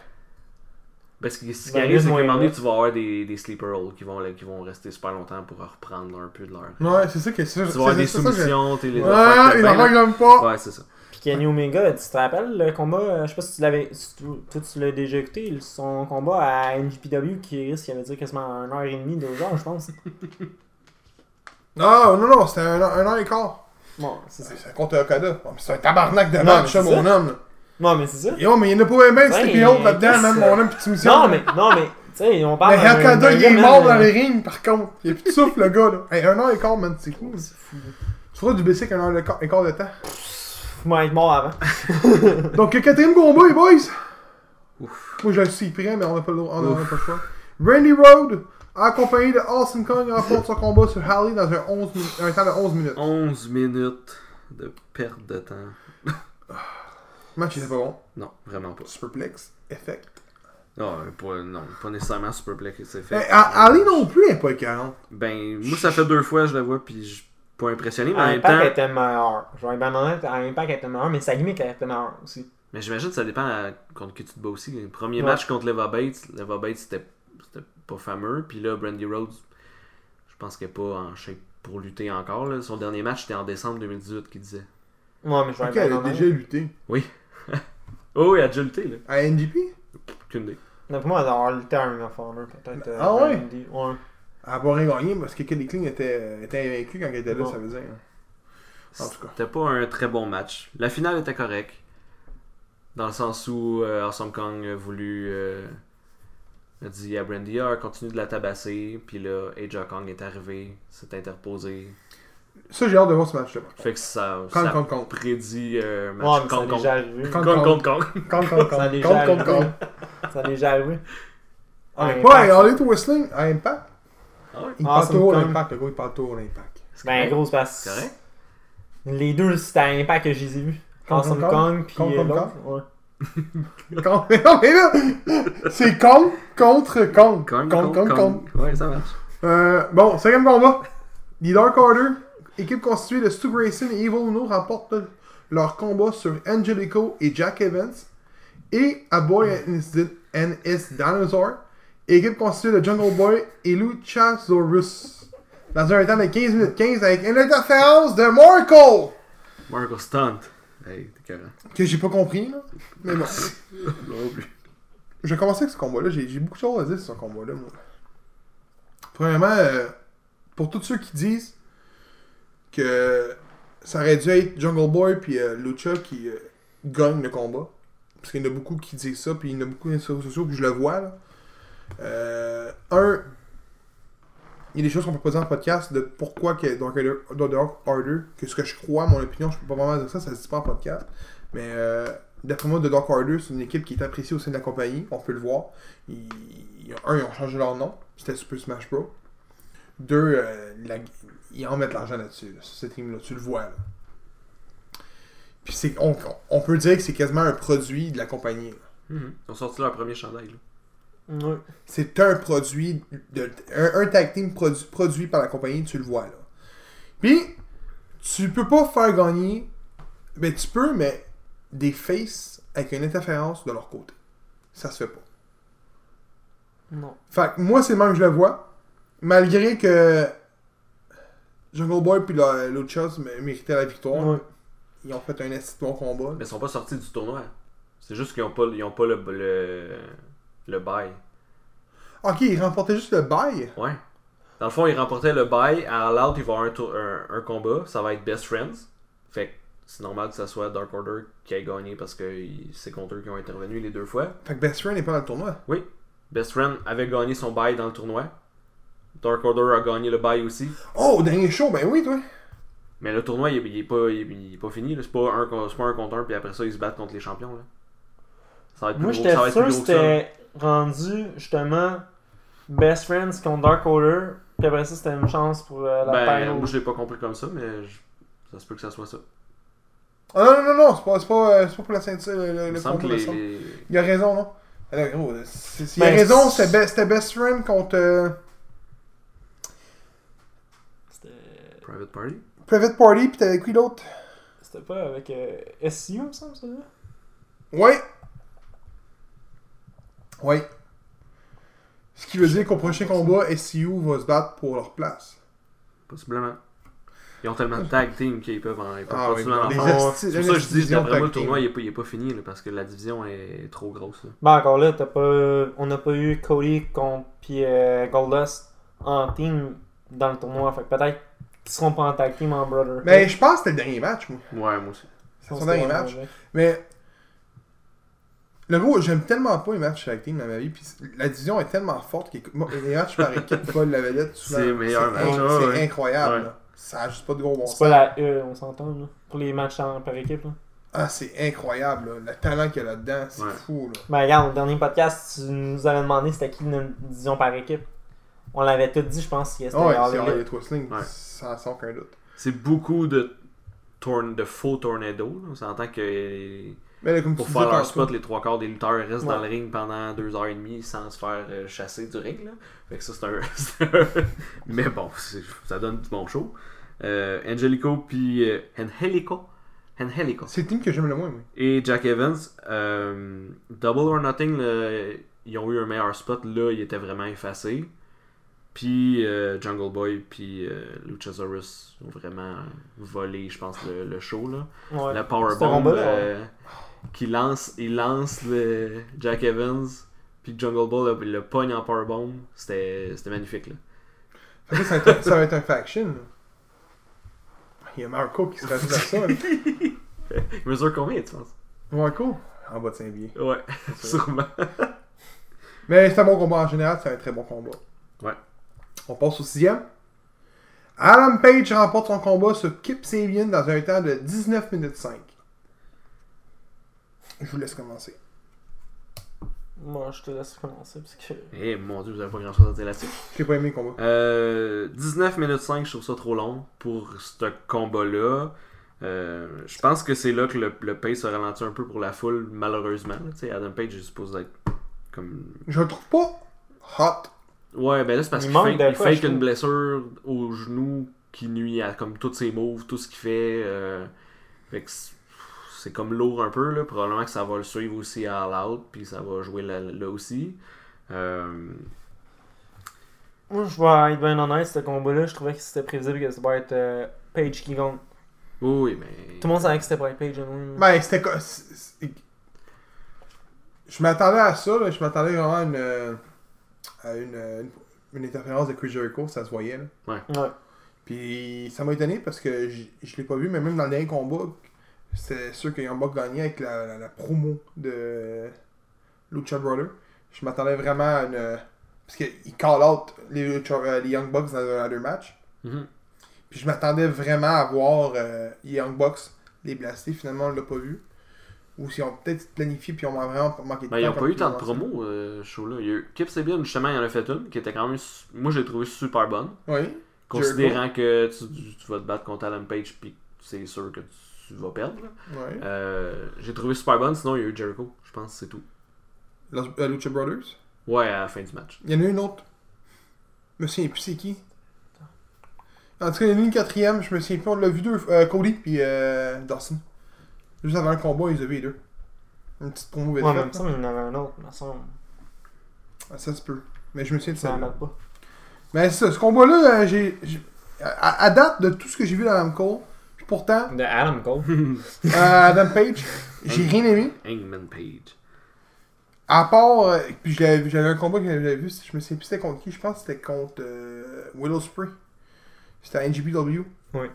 Parce que ce qui Ben, arrive, c'est qu'à un moment donné, tu vas avoir des, des sleeper rolls qui vont, là, qui vont rester super longtemps pour reprendre un peu de leur. Ouais, c'est ça que c'est Tu vas avoir des soumissions, t'es les Ouais, affaires que il ben, en même pas. Ouais, c'est ça. Puis Kenny Omega, tu te rappelles le combat, euh, je sais pas si tu l'avais, si tu- toi tu l'as déjà écouté, son combat à NGPW qui risque, il avait dit quasiment 1 heure et demie, 2 heures, je pense. <laughs> Ah, non, non, c'était un, an- un an et quart. Bon, c'est ça. Contre Okada. Mais C'est un tabarnak de Non, match, c'est mon homme. Non, mais c'est ça. Yo, mais il y en a pas même là-dedans, même, mon homme, petite mission. Non, mais, non, mais, tu sais, on parle Mais d'un il est mort dans les rings, par contre. Il a plus de souffle, le gars, là. Hey, un an et quart, man, c'est cool. C'est fou. Tu feras du basic un an et quart- de temps. Faut m'en être mort avant. <laughs> Donc, le quatrième combat, les boys. Moi, je le suis prêt, mais on n'a pas, le- on a- on a pas le choix. Randy Road, accompagné de Austin Kong, remporte son combat sur Harley dans un, 11 mi- un temps de 11 minutes. 11 minutes de perte de temps. <sighs> <laughs> Le match était pas bon. Non, vraiment pas. Superplex, effect. Non, euh, pas, non, pas nécessairement Superplex, c'est fait. Eh, Ali non plus elle est pas écœurante. Ben, moi, ça fait deux fois que je la vois, puis je suis pas impressionné, mais en À même Impact, elle temps. était meilleure. Genre, ben honnête, à Impact, elle était meilleure, mais sa gimmick, elle était meilleure aussi. Mais j'imagine que ça dépend à- contre qui tu te bats aussi. Le premier Ouais. match contre Leva Bates, Leva Bates c'était pas fameux, puis là, Brandy Rhodes, je pense qu'elle est pas en shape pour lutter encore. Là. Son dernier match c'était en décembre 2018 qu'il disait. Ouais, mais je vais elle ben a déjà lutté. Oh, il a déjà lutté, là. À NGP Aucune idée. Moi, doit avoir lutté à Ring of Honor, peut-être. euh, Ah ouais? Brandy. Ouais. Elle a pas rien gagné parce que Kelly Kling était, était invaincu quand elle était là, Bon. ça veut dire. En tout cas. C'était pas un très bon match. La finale était correcte. Dans le sens où euh, Awesome Kong a voulu. euh, a dit à Brandy, ah, continue de la tabasser. Puis là, Aja Kong est arrivé, s'est interposé. Ça, j'ai hâte de voir ce match-là. Fait que ça, Kong ça contre Kong. prédit euh, un Ouais, match mais ça a Kong contre déjà arrivé. Kong. Kong contre Kong. Kong contre Ça a Kong. déjà <laughs> Kong contre arrivé. Kong. Ça a déjà arrivé. On est Elite Wrestling à Impact. Ah ouais? Il Ah, parle toujours à comme- Impact, le gars, il parle toujours à Impact. Ben, gros, c'est parce correct? Les deux, c'était à Impact que je les ai vus. Kong Awesome contre Kong, puis Kong euh, contre l'autre. Ouais. <laughs> Kong- non, mais là, c'est Kong contre Kong. Kong, Kong, Kong, Kong. Ouais, ça marche. Euh, bon, cinquième combat. Les Dark Order, équipe constituée de Stu Grayson et Evil Uno, remportent leur combat sur Angelico et Jack Evans. Et A Boy and His, Dinosaur, équipe constituée de Jungle Boy et Luchasaurus. Dans un temps de 15 minutes 15 avec une interférence de Markle. Marco Stunt. Hey, t'es carré. Que j'ai pas compris, là. Mais bon. <laughs> Non plus. Je vais commencer avec ce combat-là. J'ai j'ai beaucoup de choses à dire sur ce combat-là, moi. Premièrement, euh, pour tous ceux qui disent que ça aurait dû être Jungle Boy puis euh, Lucha qui euh, gagnent le combat. Parce qu'il y en a beaucoup qui disent ça, puis il y en a beaucoup sur les réseaux sociaux, puis je le vois, là. Euh, un, il y a des choses qu'on peut dire en podcast de pourquoi que Dark Order, que ce que je crois, mon opinion, je peux pas vraiment dire ça, ça se dit pas en podcast. Mais euh, d'après moi, The Dark Order, c'est une équipe qui est appréciée au sein de la compagnie, on peut le voir. Ils, un, ils ont changé leur nom, c'était Super Smash Bros. Deux, la- ils en mettent l'argent là-dessus, là, sur cette team-là, tu le vois. Là. Puis c'est, on, on peut dire que c'est quasiment un produit de la compagnie. là. Mhm. Ils ont sorti leur premier chandail. là. Ouais. C'est un produit, de, un, un tag team produ- produit par la compagnie, tu le vois là. Puis, tu peux pas faire gagner, ben tu peux, mais des faces avec une interférence de leur côté. Ça se fait pas. Non. Fait que moi, c'est le même que je le vois. Malgré que Jungle Boy puis la- Luchas mé- méritaient la victoire, Ouais. ils ont fait un de bon combat. Mais ils sont pas sortis du tournoi. C'est juste qu'ils ont pas, ils ont pas le, le, le bail. Ok, ils remportaient juste le bail? Ouais. Dans le fond, ils remportaient le bail. À All Out, il va y avoir un, tour- un, un combat. Ça va être Best Friends. Fait que c'est normal que ça soit Dark Order qui ait gagné parce que c'est contre eux qui ont intervenu les deux fois. Fait que Best Friend n'est pas dans le tournoi. Best Friend avait gagné son bail dans le tournoi. Dark Order a gagné le bail aussi. Oh, au dernier show, ben oui, toi. Mais le tournoi, il, est- il est, pas, il, est- il est pas fini. C'est pas, un, pas un contre un, puis après ça, ils se battent contre les champions. Là. Ça va être plus Moi, j'étais sûr que c'était rendu justement Best Friends contre Dark Order. Puis après ça, c'était une chance pour euh, la Ben, moi, je l'ai pas compris comme ça, mais je- ça se peut que ça soit ça. Ah non, non, non, non, c'est pas, c'est pas, euh, c'est pas pour la ceinture, le, le, combat les, Il a raison, non? Alors, gros, c'est- c'est- il a Ben, raison, c'était Be- c'était Best Friend contre euh, C'était Private Party. Private Party, pis t'avais qui l'autre? c'était pas avec euh, SCU, il me semble, ça? Ouais. Ouais. Ce qui veut dire qu'au prochain combat, SCU va se battre pour leur place. Possiblement. Ils ont tellement de tag team qu'ils peuvent, en, ils peuvent Ah oui, continuer à en des faire. esti- C'est pour ça que je dis, d'après moi, le tournoi, il est, pas, il est pas fini, là, parce que la division est trop grosse. là. Ben, encore là, t'as pas, on n'a pas eu Cody contre puis euh, Goldust en team dans le tournoi. Fait que peut-être qu'ils seront pas en tag team en brother. Mais je pense que c'était le dernier match, moi. Ouais, moi aussi. C'est son dernier match. Mais. Le gros, j'aime tellement pas les matchs tag team dans ma vie, puis la division est tellement forte que moi, les matchs par équipe volent la vedette souvent. C'est le meilleur C'est match, in- ouais, C'est ouais. incroyable, Ouais. Ça a juste pas de gros bon C'est pas la E, on s'entend, là. Pour les matchs en- par équipe, là. Ah, c'est incroyable, là. Le talent qu'il y a là-dedans, c'est Ouais. fou, là. Ben, regarde, au dernier podcast, tu nous avais demandé c'était qui notre division par équipe. On l'avait tout dit, je pense, que c'était Ah ouais, c'est trois slings, Ouais. sans, sans aucun doute. C'est beaucoup de, torn de faux tornado. là. On s'entend que Mais là, comme pour faire leur spot, les trois quarts des lutteurs restent dans le ring pendant deux heures et demie sans se faire euh, chasser du ring. Là. Fait que ça, c'est un. <laughs> <laughs> Mais bon, c'est- ça donne du bon show. Euh, Angelico puis euh, Angelico. Angelico. c'est le team que j'aime le moins, moi. Et Jack Evans, euh, Double or Nothing, là, ils ont eu un meilleur spot. Là, il était vraiment effacé. Puis euh, Jungle Boy puis euh, Luchasaurus ont vraiment volé, je pense, le, le show. Là. Ouais. La Ce Powerbomb combat-là, euh, qui lance, il lance le Jack Evans, puis Jungle Boy le, le pogne en Powerbomb. C'était c'était magnifique. Là. Ça, va être un, ça va être un faction, là. Il y a Marco qui se rajoute à ça. Il mesure combien, tu penses? Marco? En bas de Saint-Bier. Ouais, sûrement. Mais c'est un bon combat en général, c'est un très bon combat. Ouais. On passe au sixième. Adam Page remporte son combat sur Kip Sabian dans un temps de 19 minutes 5. Je vous laisse commencer. Moi, je te laisse commencer parce que. Eh mon dieu, vous avez pas grand chose à dire là-dessus. J'ai pas aimé le combat. Euh, 19 minutes 5, je trouve ça trop long pour ce combat-là. Euh, je pense que c'est là que le, le pace se ralentit un peu pour la foule, malheureusement. Adam Page est supposé être comme. Je le trouve pas hot. Ouais, ben là, c'est parce Il qu'il il fake je une blessure au genou qui nuit à comme tous ses moves, tout ce qu'il fait. euh, fait que c'est- c'est comme lourd un peu, là. Probablement que ça va le suivre aussi à All Out, puis ça va jouer là, là aussi. Euh, Moi, je vais être bien honnête, ce combat-là, je trouvais que c'était prévisible que ça va être euh, Page qui gagne. oui, mais. Tout le monde savait que c'était pas Page. hein. Ben, c'était je m'attendais à ça, là. je m'attendais vraiment à une, à une, euh, une, une interférence de Chris Jericho, ça se voyait. Là. Ouais. Puis ça m'a étonné parce que je, je l'ai pas vu, mais même dans le dernier combat, c'est sûr que Young Buck gagnait avec la, la, la promo de Lucha Brother. Je m'attendais vraiment à une. Parce qu'il call out les, Lucha- euh, les Young Bucks dans un other match. Mhm. Puis je m'attendais vraiment à voir euh, les Young Bucks les blaster. Finalement, on l'a pas vu. Ou s'ils ont peut-être planifié puis on m'a vraiment manqué de Ben, ils temps. ont pas comme eu tant de ils promos, euh, show-là. Il y a eu Kip Sabian, justement, il en a fait une, qui était quand même. Moi, je l'ai trouvé super bonne. Oui. Considérant que tu, tu vas te battre contre Adam Page, puis c'est sûr que tu vas perdre. Oui. Euh, J'ai trouvé super bonne, sinon il y a eu Jericho, je pense, c'est tout. Los, euh, Lucha Brothers? Ouais, à la fin du match. Il y en a une autre. Je me souviens plus c'est qui. En tout cas, il y en a une quatrième, je me souviens plus, on l'a vu deux, euh, Cody puis euh, Dawson. Juste avant un combat, ils avaient les deux. Une petite promo vite Ouais, faite, ça, il y en avait un autre, mais ça, on Ah, Ça se peut. Mais je me souviens de ça ça. en pas. Mais c'est ça, ce combat-là, euh, j'ai. j'ai- À, à date de tout ce que j'ai vu dans Adam Cole, puis pourtant, De Adam Cole. <laughs> euh, Adam Page, j'ai rien aimé. Hangman Page. À part, euh, puis je l'avais vu- j'avais un combat que j'avais vu, je me souviens plus c'était contre qui, je pense que c'était contre euh, Willow Spray. C'était à NGPW. Ouais.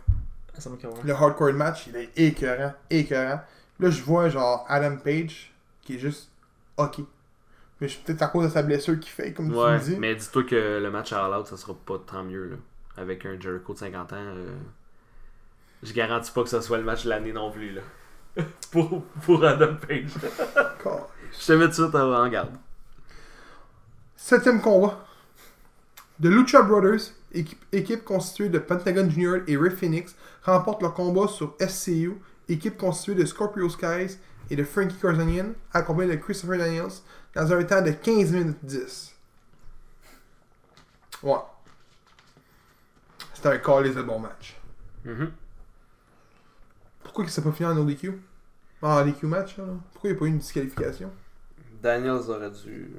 Le hardcore match, il est écœurant, écœurant. Là, je vois genre Adam Page qui est juste ok. Mais je suis peut-être à cause de sa blessure qu'il fait, comme tu me dis. mais dis-toi que le match à All Out, ça sera pas tant mieux, là. Avec un Jericho de 50 ans, euh, je garantis pas que ce soit le match de l'année non plus, là. <laughs> pour, pour Adam Page. Je te mets tout de suite en garde. Septième combat. The Lucha Brothers, équipe, équipe constituée de Pentagon Junior et Ray Phoenix, remportent leur combat sur SCU, équipe constituée de Scorpio Skies et de Frankie Kazarian, accompagné de Christopher Daniels, dans un temps de 15 minutes 10. Ouais. C'était un call de bon match. Mhm. Pourquoi il s'est pas fini en ODQ Ah, en DQ match, là? Pourquoi il n'y a pas eu une disqualification? Daniels aurait dû.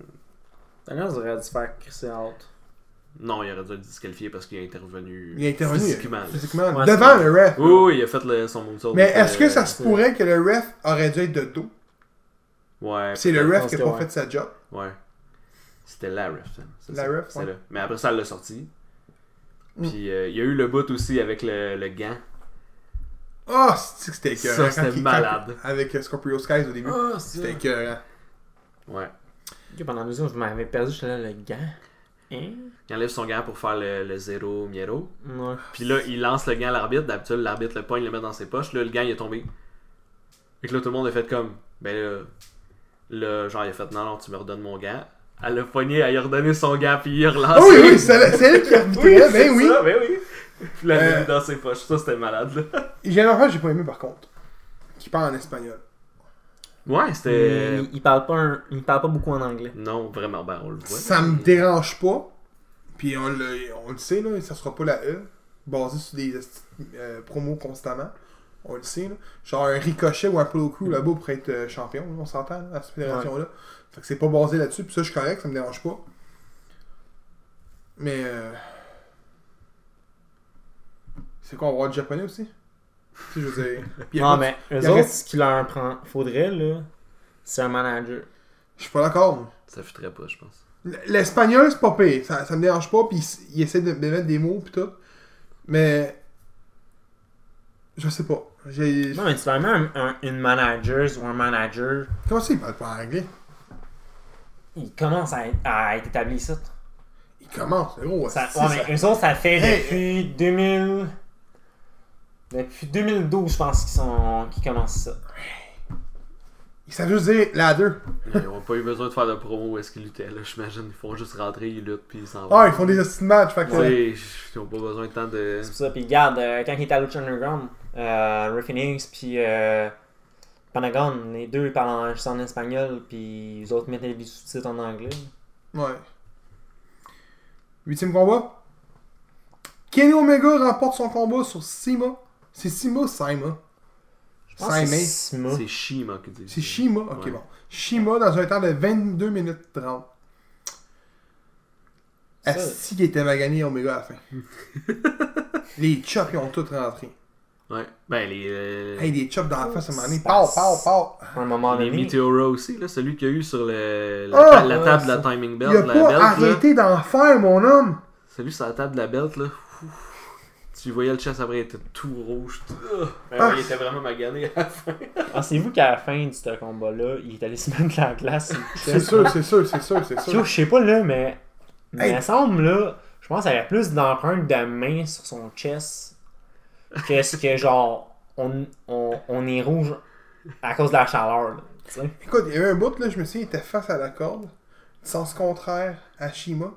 Daniel aurait dû faire crisser out. Non, il aurait dû être disqualifié parce qu'il a intervenu. Il a intervenu Physiquement. physiquement Ouais, devant le ref. Oui, oui, il a fait le- son moonsault. Mais est-ce que ça se pourrait que le ref aurait dû être de dos? Ouais. C'est le ref qui a que pas ouais. fait sa job. Ouais. C'était la ref. hein. C'est La ça. ref, C'est ouais. là. Mais après ça, elle l'a sorti. Mm. Puis euh, il y a eu le bout aussi avec le, le gant. Ah, c'est que c'était Ça, écœurant. c'était quand il- malade. Avec euh, Scorpio Skies au début. Ah, C'était écœurant. Ouais. Pendant deux ans, je m'avais perdu, j'étais là, le gant. Hein? Il enlève son gant pour faire le, le zéro miero. Ouais. Puis là, il lance le gant à l'arbitre. D'habitude, l'arbitre le pogne, le met dans ses poches. Là, le gant, il est tombé. Et que là, tout le monde a fait comme. Ben là. Là, genre, il a fait non, non, tu me redonnes mon gant. Elle a pogné, elle a redonné son gant, puis il a relancé. Oui, oui, c'est c'est elle qui <laughs> arbitrait, ben c'est oui. ça, ben oui. Puis là, l'a Euh. mis dans ses poches. Ça, c'était malade, là. J'ai un enfant que j'ai pas aimé par contre. Qui parle en espagnol. Ouais, c'était. Il, il parle pas un- il parle pas beaucoup en anglais. Non, vraiment, ben on le voit. Ça me dérange pas. Puis on le, on le sait, là, ça sera pas la E. Basé sur des euh, promos constamment. On le sait, là. Genre un Ricochet ou un Polo Crew là-bas pour être euh, champion, là, on s'entend, à cette fédération-là. Fait que c'est pas basé là-dessus, puis ça, je suis correct, ça me dérange pas. Mais. Euh... C'est quoi, on va voir du japonais aussi? Tu sais, je veux dire. <laughs> Puis Non, mais eux autres, pas- ce qu'il leur prend, faudrait, là, c'est un manager. Je suis pas d'accord, moi. Ça fitterait pas, je pense. L'espagnol, c'est pas pire. Ça, ça me dérange pas, puis il, essaie de, mettre des mots, pis tout. Mais. Je sais pas. J'ai. Non, mais tu même un, un- une manager ou un manager, Comment ça, il parle pas anglais? Il commence à être, à être établi ça. Il commence, gros. ça ouais, ça- mais eux autres, ça fait Hey. depuis 2000. Depuis 2012, je pense qu'ils sont qu'ils commencent ça. Il savent juste dire ladder. Ils n'ont pas eu besoin de faire de promo où est-ce qu'ils luttaient, là, j'imagine. Ils font juste rentrer, ils luttent, puis ils s'en vont. Ah, ils font des hosties de match, fait que. Tu sais, ils n'ont pas besoin de temps de. C'est pour ça. Puis regarde, euh, quand il était à Lucha Underground, euh, puis euh, Panagon, les deux ils parlent en, juste en espagnol, puis les autres mettaient des sous-titres en anglais. Ouais. Huitième combat. Kenny Omega remporte son combat sur Sima. C'est Sima ou Sima C'est Shima qui dit. C'est Shima. Ok, Ouais. bon. Shima dans un temps de 22 minutes 30. Ça- Asti qui était magané Omega à la fin. <laughs> Les chops, ils ont tous rentré. Ouais. Ben, les. euh, Hey, des chops dans la face à un moment donné. Pow, pow, pow. Un moment les donné. Meteora aussi, là, celui qu'il y a eu sur le, la, Ah! ta- la Ouais, table de la timing Il belt. a la pas belt, arrêté d'en faire, mon homme. Celui sur la table de la belt, là. ouf. Tu voyais le chest après, il était tout rouge. tout- Ah! Ah. ouais, il était vraiment magané à la fin. Pensez-vous qu'à la fin de ce combat-là, il est allé se mettre la glace sur le C'est chest? sûr, c'est sûr, c'est sûr, c'est sûr. je sais pas là, mais. Mais Hey. il me semble là, je pense qu'il y avait plus d'empreintes de main sur son chest que ce que genre on, on, on est rouge à cause de la chaleur. Là, tu sais. Écoute, il y avait un bout, là, je me souviens, il était face à la corde, sens contraire à Shima,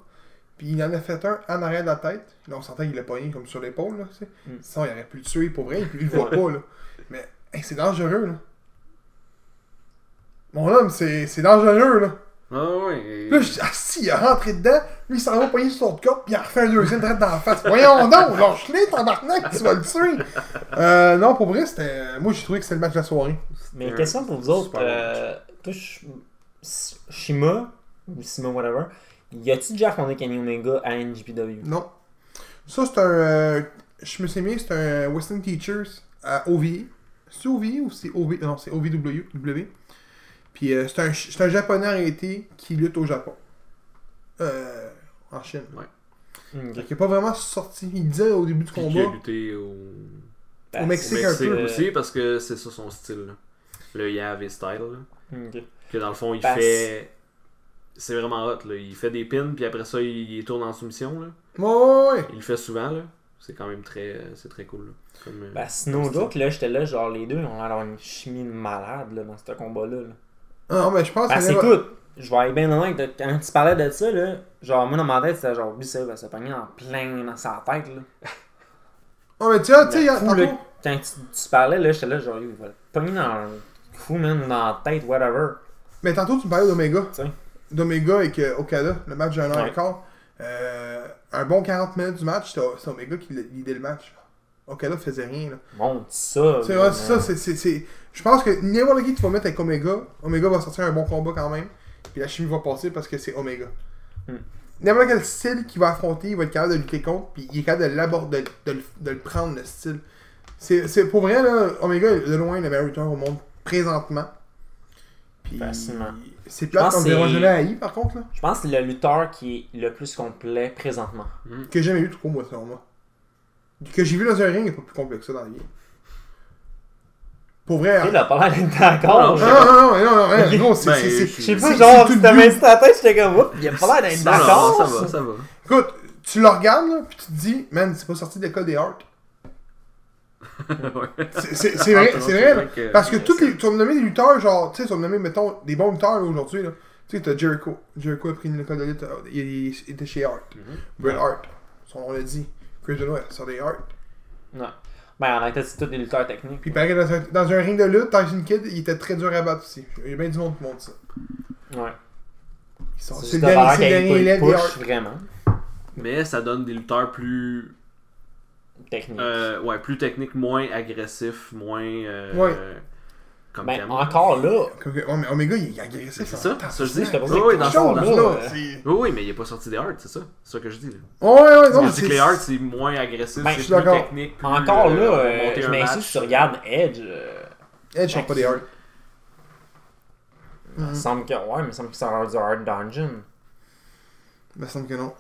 puis il en a fait un en arrière de la tête. Là, on sentait qu'il l'a pogné comme sur l'épaule, là. Mm. Sinon, il aurait pu le tuer pour vrai, puis lui, il le voit pas, là. Mais, hey, c'est dangereux, là. Mon homme, c'est c'est dangereux, là. Ah Là, je dis, ah si, il a rentré dedans, lui, il s'en va pogner sur l'autre corde, puis il a refait un deuxième direct dans la face. Voyons <laughs> donc, lâche-les, tabarnak, tu vas le tuer. Euh, non, pour vrai, c'était. Moi, j'ai trouvé que c'était le match de la soirée. Mais question pour vous autres, euh, toi, Sh- Shima, ou Shima, whatever, y a-tu déjà affronté Kenny Omega à NGPW? Non. Ça, c'est un. euh, je me suis mis, c'est un Western Teachers à OVE. C'est OVE ou c'est OV Non, c'est OVW. W. Puis euh, c'est un, c'est un japonais arrêté qui lutte au Japon. Euh, en Chine. Ok. Fait qu'il est pas vraiment sorti. Il disait au début du Puis qui a combat. lutté au, Ben, Au Mexique, au un Mexique peu. aussi, parce que c'est ça son style. là. Le Yave style. Là. Ok. Que dans le fond, il Parce- fait. C'est vraiment hot. Là. Il fait des pins, puis après ça, il, il tourne en soumission. Là. Ouais, ouais, ouais. Il le fait souvent. là. C'est quand même très, c'est très cool. Là. Comme, euh, Ben, sinon, là, j'étais là, genre, les deux, on a l'air d'avoir une chimie de malade, là, dans ce combat-là. là. Ah, non, mais je pense Parce que. écoute, je vais aller bien honnête, là, quand tu parlais de ça, là, genre, moi, dans ma tête, c'était genre, lui, ça va se pogner en plein dans sa tête, là. Ah, mais tu vois, tu sais, quand tu, tu parlais, là, j'étais là, genre, il va le pogner dans le fou, man, dans la tête, whatever. Mais tantôt, tu me parlais d'Omega. Tiens. D'Omega avec Okada, le match d'un heure Ouais. et quart. Euh, un bon 40 minutes du match, c'est Omega qui lidait le match. Okada faisait rien. Là. Monte ça. C'est ça. c'est- Je pense que n'importe qui tu vas mettre avec Omega, Omega va sortir un bon combat quand même. Puis la chimie va passer parce que c'est Omega. Hmm. N'importe quel style qu'il va affronter, il va être capable de lutter contre. Puis il est capable de l'aborder, de, de le- de le prendre, le style. C'est- pour vrai, là, Omega est de loin le meilleur lutteur au monde présentement. Puis Facilement. c'est Je plate pense qu'on verra c'est- jamais AI par contre, là. Je pense que c'est le lutteur qui est le plus complet présentement. Que j'ai jamais eu court, moi, selon moi. Que j'ai vu dans un ring, il n'est pas plus complexe que ça dans la vie. Pour vrai. Tu hein. sais, il a pas l'air d'être d'accord. Non, Non, non, non, non, non, non, <laughs> c'est. C'est- c'est- Je sais pas, genre, tout t'as mis ta tête, j'étais comme, Oups, il a pas l'air d'être Non, non, d'accord. ça va, ça va. Écoute, tu le regardes, là, puis tu te dis, man, c'est pas sorti de l'école des arts. C'est- vrai, Ah, c'est vrai, là. que- Parce que tous les. Tu vas me nommer des lutteurs, genre, tu sais, tu vas me nommer, mettons, des bons lutteurs là, aujourd'hui, là. Tu sais, t'as Jericho. Jericho a pris une école de lutte, euh, il, il- il était chez Art. Mhm. Bret Hart, son nom l'a dit. Chris Benoit, sort des Art. Non. Ben, en réalité, c'est tous des lutteurs techniques. Puis pareil, dans un, dans un ring de lutte, Tyson Kidd, il était très dur à battre aussi. Il y a bien du monde qui montre ça. Ouais. Ils sont- C'est C'est juste le dernier, c'est le qu'il dernier élève des push Hart. vraiment. Mais ça donne des lutteurs plus. Technique. euh, ouais, plus techniques, moins agressifs, moins. euh, Ouais. Comme Ben, encore là, Ouais, mais Omega, il est agressif. C'est en ça, ça je dis. c'est Oui, que oui, dans là, dans- là, c'est- Oui, oui, mais il est pas sorti des Hearts, c'est ça. C'est ça que je dis. Là. Ouais, ouais, non, mais je dis que c'est. les Hearts, c'est moins agressif, Ben, c'est je suis plus technique. plus, encore là, euh, je un m'insiste, si tu regardes Edge, euh, Edge sont pas des Hart. il me semble que, ouais, mais il me semble que ça a l'air du Hard Dungeon. Il me semble que non.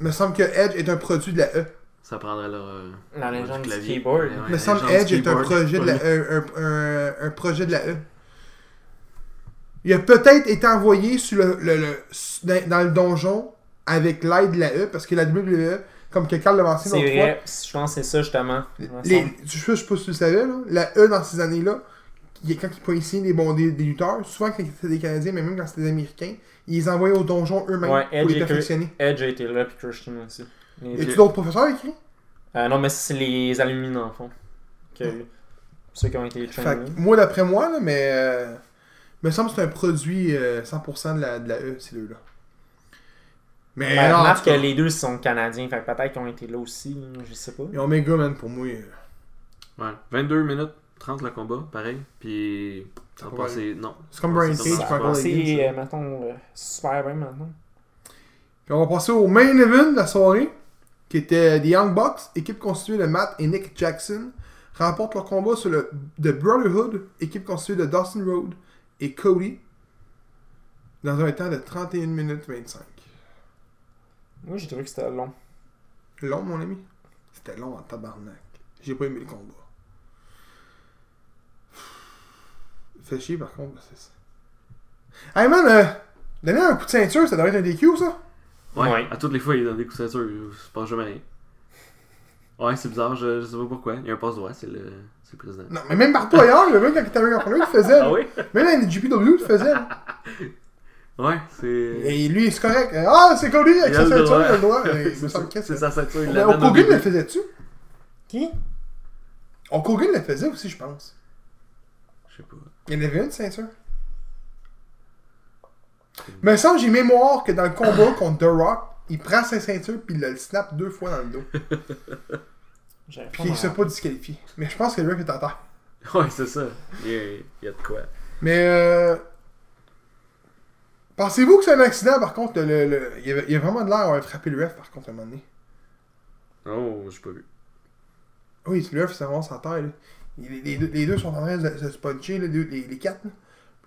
Il me semble que Edge est un produit de la E. Ça prendrait leur. euh, La légende du clavier. keyboard. Ouais, Il me semble Edge est un projet de la E. Un, un- un projet de la E. Il a peut-être été envoyé sur le, le- le- dans, le donjon avec l'aide de la E, parce que la WWE, comme que Carl l'a mentionné C'est l'autre fois, vrai, je pense que c'est ça justement. les, je sais je sais pas si tu le savais, là, la E dans ces années-là, quand ils pouvait signer des, bons, des, des lutteurs, souvent quand c'était des Canadiens, mais même quand c'était des Américains, ils les envoyaient au donjon eux-mêmes Ouais, pour Edge les perfectionner. Edge a été là, puis Christian aussi. Les a-tu d'autres professeurs écrits Euh, non, mais c'est les alumni, dans le fond. Que, Ceux qui ont été Fait trainés. que, moi, d'après moi, là, mais. Euh, me semble que c'est un produit euh, 100% de la, de la E, ces deux-là. Mais Ben, non, en remarque que cas, les deux sont canadiens, fait peut-être qu'ils ont été là aussi, je sais pas. et Omega, man, pour moi. euh, Ouais, 22 minutes 30 le combat, pareil. Puis. Ça pas va passer. Non. C'est comme Brian Cage, par contre. C'est, euh, mettons, euh, super bien maintenant. Puis on va passer au main event de la soirée, qui était The Young Bucks, équipe constituée de Matt et Nick Jackson, remportent leur combat sur le The Brotherhood, équipe constituée de Dustin Road et Cody, dans un temps de 31 minutes 25. Moi, j'ai trouvé que c'était long. Long, mon ami? C'était long en tabarnak. J'ai pas aimé le combat. Fait chier par contre, c'est ça. Hey man, euh, donner un coup de ceinture, ça devrait être un DQ ça? Ouais, Ouais. à toutes les fois, il dans des coups de ceinture, il se passe jamais rien. Ouais, c'est bizarre, je, je sais pas pourquoi. Il y a un passe droit, c'est le, c'est le président. Non, mais même partout ailleurs, le mec quand il était premier, il le faisait. Ah oui? Même la NGPW, il le faisait. <laughs> Ouais, c'est. Et lui, c'est correct. Ah, c'est Cody avec Il sa a le ceinture, droit. il a le droit. <laughs> C'est sa ceinture, il début. le faisait-tu? Qui? Hulk Hogan le faisait aussi, je pense. Je sais pas. Il y en avait une ceinture. Mais ça, j'ai mémoire que dans le combat contre The Rock, il prend sa ceinture puis il le snap deux fois dans le dos. <laughs> Puis il s'est pas disqualifié. Mais je pense que le ref est en terre. <laughs> Ouais, c'est ça. Il y a, il y a de quoi. Mais euh... Pensez-vous que c'est un accident par contre? Le, le- Il, y avait- il y a vraiment de l'air d'avoir frappé le ref par contre à un moment donné. Oh, j'ai pas vu. Oui, le ref, c'est vraiment sans terre. là. Les, les deux, les deux sont en train de, se puncher, les, deux, les, les quatre. Là.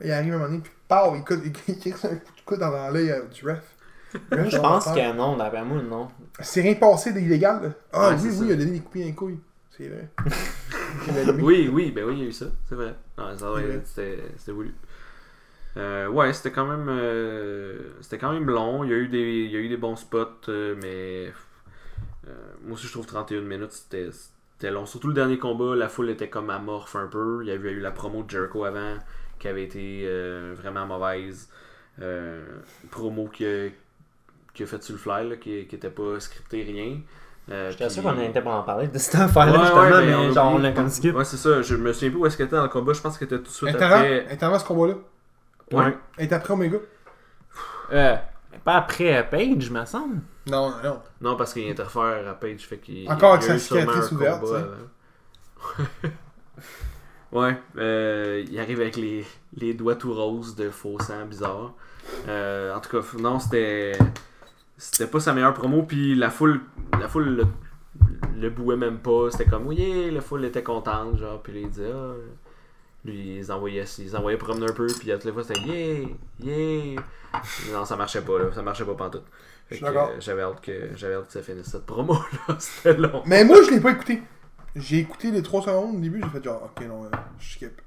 Il arrive à un moment donné, puis pow, il, coûte- <laughs> il, il un coup de coude dans l'œil euh, du ref. Je pense en que non, d'après moi, non. C'est rien passé d'illégal. là. Ah Ouais, oui, c'est oui, ça. il a donné des coups dans les couilles. C'est vrai. <laughs> Il l'a allumé. Oui, oui, ben oui, il y a eu ça, c'est vrai. Ça, ouais, c'était voulu. Euh, ouais, c'était quand même euh, c'était quand même long. Il y a eu des, il y a eu des bons spots, euh, mais euh, moi aussi je trouve 31 minutes c'était c'était long. Surtout le dernier combat, la foule était comme amorphe un peu. Il y avait eu la promo de Jericho avant qui avait été euh, vraiment mauvaise. Euh, promo qui a, qui a fait sur le fly, là, qui, qui était pas scripté rien. Euh, J'étais puis- sûr qu'on n'était pas en parler de cette affaire-là, Ouais, justement, ouais, mais mais on genre, on oublie. l'a comme skip. Ouais, c'est ça. Je me souviens plus où est-ce qu'elle était dans le combat. Je pense qu'elle était tout de suite Interrompt, après. ce combat-là. Ouais. Elle est après Omega. Euh, pas après euh, Page, me semble. Non, non, non. Non, parce qu'il interfère à Page, fait qu'il. Encore avec sa cicatrice ouverte, <laughs> ouais, euh, il arrive avec les, les doigts tout roses de faux sang bizarre. Euh, en tout cas, non, c'était. C'était pas sa meilleure promo, puis la foule. La foule le, le bouait même pas. C'était comme, oui, la foule était contente, genre, puis il disait, ah. Lui, ils envoyaient, ils envoyaient promener un peu, puis à toutes les fois, c'était yeah, yeah. Non, ça marchait pas, là. Ça marchait pas pantoute. Fait Je suis que, d'accord. J'avais hâte que j'avais hâte que ça finisse cette promo là, <laughs> c'était long. Mais moi, je l'ai pas écouté. J'ai écouté les 3 secondes au début, j'ai fait genre, ok, non, euh, je skip.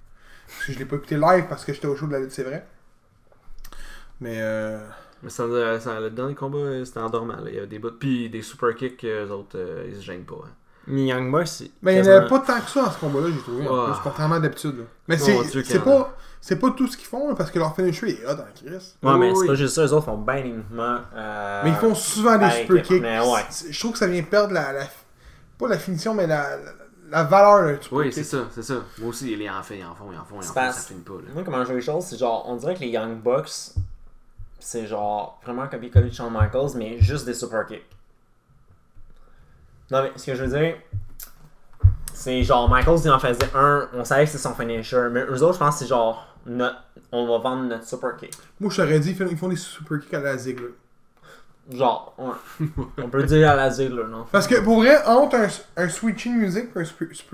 Parce que je l'ai pas écouté live parce que j'étais au show de la lutte, c'est vrai. Mais euh. Mais ça, euh, ça- le dernier combat, euh, c'était endormant. Là. Il y avait des bouts. Puis des super kicks, eux autres, euh, ils se gênent pas. hein. Les Young c'est. Mais il n'y en avait pas tant que ça dans ce combat-là, j'ai trouvé. En Ouais. plus, contrairement à d'habitude. Mais Mon c'est en pas, c'est pas tout ce qu'ils font, parce que leur finisher est hot dans Chris. Ouais, mais Oui, c'est pas juste ça, les autres font bien des mouvements. Euh... Mais ils font souvent des ben, super kicks. mais ouais. Je trouve que ça vient perdre la, la- Pas la finition, mais la, la, la valeur Oui, c'est ça, c'est ça. Moi aussi, ils en font, ils en font, ils en font, ils en C'est font, ça finit pas. Là. Moi, comment je vois les choses, c'est genre, on dirait que les Young Bucks, c'est genre vraiment copier-coller de Shawn Michaels, mais juste des super kicks. Non, mais ce que je veux dire, c'est genre, Michaels, il en faisait un, on savait que c'était son finisher, mais eux autres, je pense que c'est genre, notre- on va vendre notre super kick. Moi, je t'aurais dit, ils font, ils font des super kicks à la Ziggler. Genre, ouais. on peut dire à la Ziggler, non? Parce que pour vrai, entre un, un switching music et un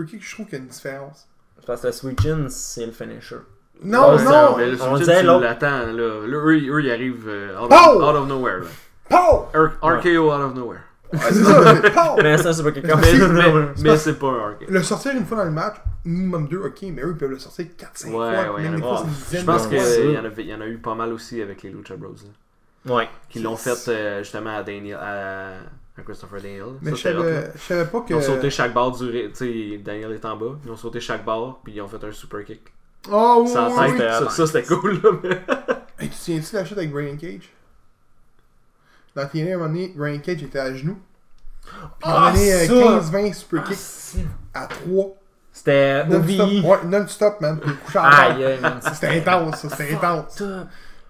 kick, je trouve qu'il y a une différence. Parce que le switch-in, c'est le finisher. Non, Ouais, non! Mais le On switch, disait tu l'attends. Là. Là, eux, ils- eux, ils arrivent euh, out, of, out of nowhere. Là. Pow! RKO out of nowhere. Ouais, c'est ça, <laughs> mais pow! Mais ça, c'est pas quelque Mais- chose. Mais, C'est mais pas- c'est pas un RKO. Le sortir une fois dans le match, minimum 2, ok, mais eux, ils peuvent le sortir 4-5 Ouais, fois. ouais, dizaine Je pense qu'il y en a eu pas mal aussi avec les Lucha Bros. Là, Ouais. qui l'ont fait euh, justement à, Daniel, à, Christopher Daniel. Mais Ça, je savais, je savais pas que. Ils ont sauté chaque barre du Tu sais, Daniel est en bas. Ils ont sauté chaque barre, puis ils ont fait un super kick. Oh, oui, Sans oui, tête, oui. c'était- ça, ça, c'était cool. Là, mais... <laughs> Hey, tu te souviens-tu de la chute avec Brian Cage? Dans TNA, à un moment donné, Brian Cage était à genoux. Puis il a Ah, donné euh, ça! 15-20 super Ah, kicks à 3. C'était Non-stop, ouais, non-stop, man. Couché Aïe, C'était intense, ça, c'était intense.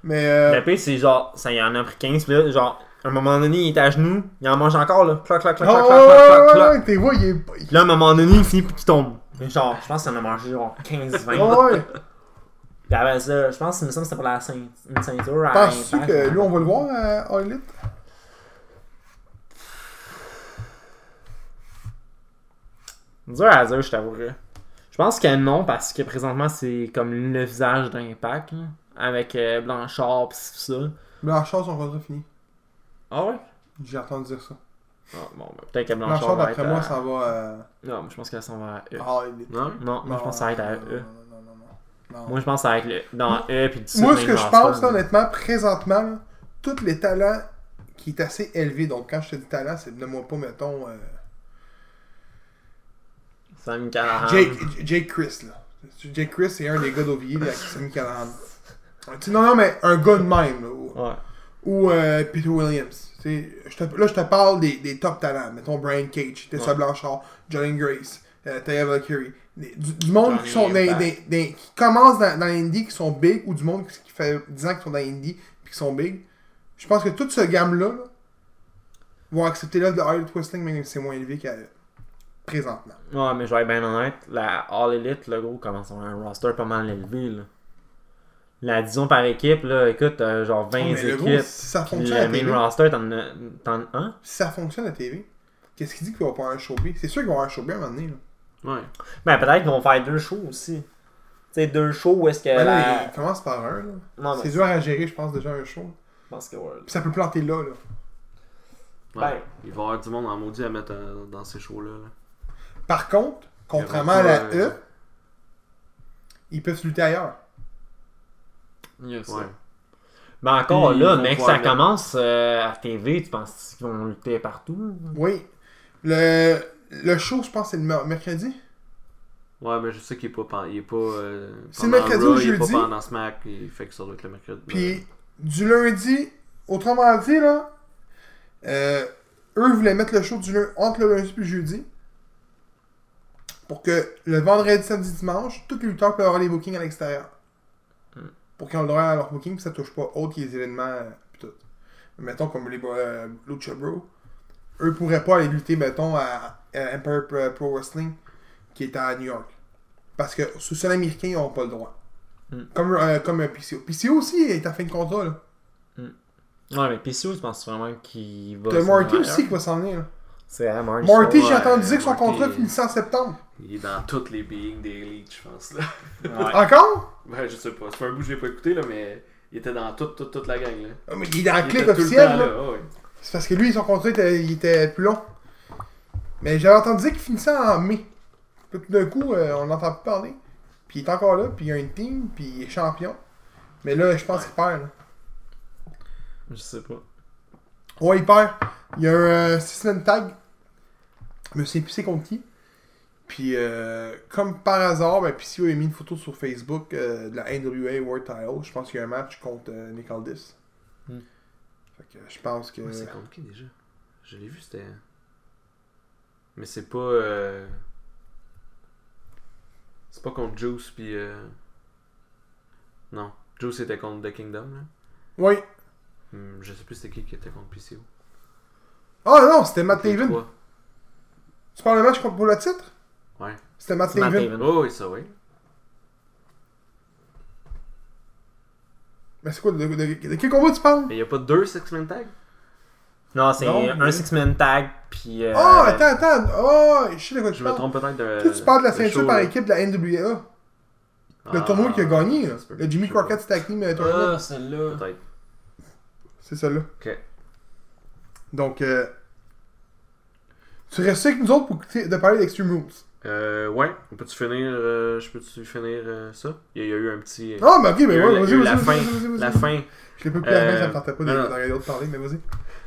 Mais euh, Le pire, c'est genre, ça y en a pris 15, puis là, genre, à un moment donné, il est à genoux, il en mange encore, là. Clac, clac, clac, Oh, clac, clac, clac, clac, t'es vois, il est. Puis là, à un moment donné, il finit, puis il tombe. Mais genre, je pense qu'il en a mangé genre 15, 20. Ouais, ouais. Puis après ça, je pense que c'était pour la ceinture. à Penses-tu que lui, on va le voir à All Elite? Dur à dire, je t'avouerais. pense que non, parce que présentement, c'est comme le visage d'Impact, avec euh, Blanchard pis ça. Blanchard, son contrat fini. Ah ouais? J'ai entendu dire ça. Ah, bon, ben, peut-être que Blanchard, Blanchard, va d'après être moi, à- ça va à. Non, mais je pense que ça va à E. Ah, il est- Non? Non, moi je pense que ça va être à non, E. non, non, non, non, non. Moi je pense que ça va être le... dans E puis du Moi, ce que je pense, là, là. honnêtement, présentement, là, tous les talents qui est assez élevé, donc quand je te dis talent, c'est de moi pas, mettons, euh, Sam Callahan. Jake, Jake Chris, là. Jake Chris, c'est un des gars d'OVI, là, avec Sammy Callahan. Non, non, mais un gars de même, là, ou, Ouais. ou, euh, Peter Williams. Je te- là, je te parle des, des top talents. Mettons Brian Cage, Tessa Ouais. Blanchard, Jolene Grace, euh, Taya Valkyrie. Des- Du, du monde Johnny qui sont des- qui commencent dans, dans l'indie, qui sont big, ou du monde qui, fait 10 ans qu'ils sont dans l'indie, puis qui sont big. Je pense que toute ce gamme-là là, vont accepter là de Harley Twisting, même si c'est moins élevé qu'à présentement. Ouais, mais je vais être bien honnête, la All Elite, là, gros, commence à avoir un roster pas mal élevé, là. La division par équipe, là, écoute, t'as genre 20 mais le gros, équipes. si ça fonctionne à le TV, main roster, t'en as... T'en hein? si ça fonctionne à TV, qu'est-ce qu'il dit qu'il va pas avoir un show B? C'est sûr qu'il va avoir un show B à un moment donné. Là. Ouais. Ben, peut-être qu'ils vont faire deux shows aussi. Tu sais, deux shows où est-ce que Ben la... il commence par un. Là. C'est dur à gérer, je pense, déjà un show. je pense que ouais. Puis ça peut planter là. là. Ouais. Ben. Il va y avoir du monde en maudit à mettre euh, dans ces shows-là. là. Par contre, contrairement à la pas, E, euh, ils peuvent se lutter ailleurs. Yes, Ouais. Ben encore Puis, là, mais que ça commence euh, à TV, tu penses qu'ils vont lutter partout? Oui. Le, le show, je pense, c'est le mer- mercredi. Ouais, mais je sais qu'il est pas. Il est pas euh, C'est pendant mercredi Raw, ou Il est jeudi? pas pendant Smack. Il fait que ça doit être le mercredi. Puis du lundi, autrement dit, là, euh, eux voulaient mettre le show du lun- entre le lundi et le jeudi. Pour que le vendredi, samedi, dimanche, tous les lutteurs peuvent avoir les bookings à l'extérieur. Pour qu'ils ont le droit à leur booking, puis ça touche pas autre que les événements. euh, tout. Mettons comme les euh, Lucha Bro. Eux pourraient pas aller lutter, mettons, à, à Empire Pro- Wrestling, qui est à New York. Parce que sous sol américain, ils n'ont pas le droit. Hmm. Comme, euh, comme euh, PCO. PCO aussi est à fin de contrat, là. Ouais, mais PCO, tu penses vraiment qu'il va. T'as Marty aussi qui va s'en venir. là. C'est à Marty. Marty, j'ai entendu dire que son Marty- contrat finissait en septembre. Il est dans toutes les beings des je pense. Là. Ouais. <laughs> Encore? Ouais, je sais pas. C'est un bout que je l'ai pas écouté, là, mais il était dans toute, toute, toute la gang. Là. Ah, mais Il est dans le clip officiel. temps là. là, ouais. C'est parce que lui, son contrat était, il était plus long. Mais j'avais entendu dire qu'il finissait en mai. Puis tout d'un coup, euh, on n'entend plus parler. Puis il est encore là, puis il y a une team, puis il est champion. Mais là, je pense qu'il perd. Là. Je sais pas. Ouais, il perd. Il y a un 6-man tag. Je me plus c'est contre qui. Puis, euh, comme par hasard, ben, PCO a mis une photo sur Facebook euh, de la NWA World Title. Je pense qu'il y a un match contre euh, Nick Aldis. Hmm. Fait que je pense que. Ouais, c'est contre qui déjà? Je l'ai vu, c'était. Mais c'est pas. euh, C'est pas contre Juice, puis. euh, Non. Juice était contre The Kingdom, là. Oui. Hmm, je sais plus c'était qui qui était contre PCO. Ah non, c'était Matt Taven. Tu parles de match contre- pour le titre Ouais. C'était Matt Taven. Oh, oui, ça, oui. Mais c'est quoi de, de, de- de quel combat tu parles? Mais y a pas deux Six-Man Tag? Non, c'est un mais- six-man tag, puis. euh, Oh, attends, attends. Oh, je sais de quoi tu Je me parles. trompe peut-être de. Toi, tu parles de la le ceinture show, par équipe de la NWA. Le Ah, tournoi qui a gagné, là. le Jimmy Je. Crockett Tag Team Tournament. Ah, celle-là. Peut-être. C'est ça là. Ok. Donc, euh, tu restes avec nous autres pour écouter- de parler d'Extreme Rules. Euh, ouais, on peut-tu finir. euh, je peux-tu finir euh, ça? Il y, a- il y a eu un petit. euh, Ah, mais ok, il y eu ouais, la- vas-y, il y a eu vas-y, la vas-y, fin. vas-y, vas-y, La fin. Je l'ai pas plus la fin, Euh, ça me tentait pas non, non. d'arrêter d'autres parler, mais vas-y. <laughs>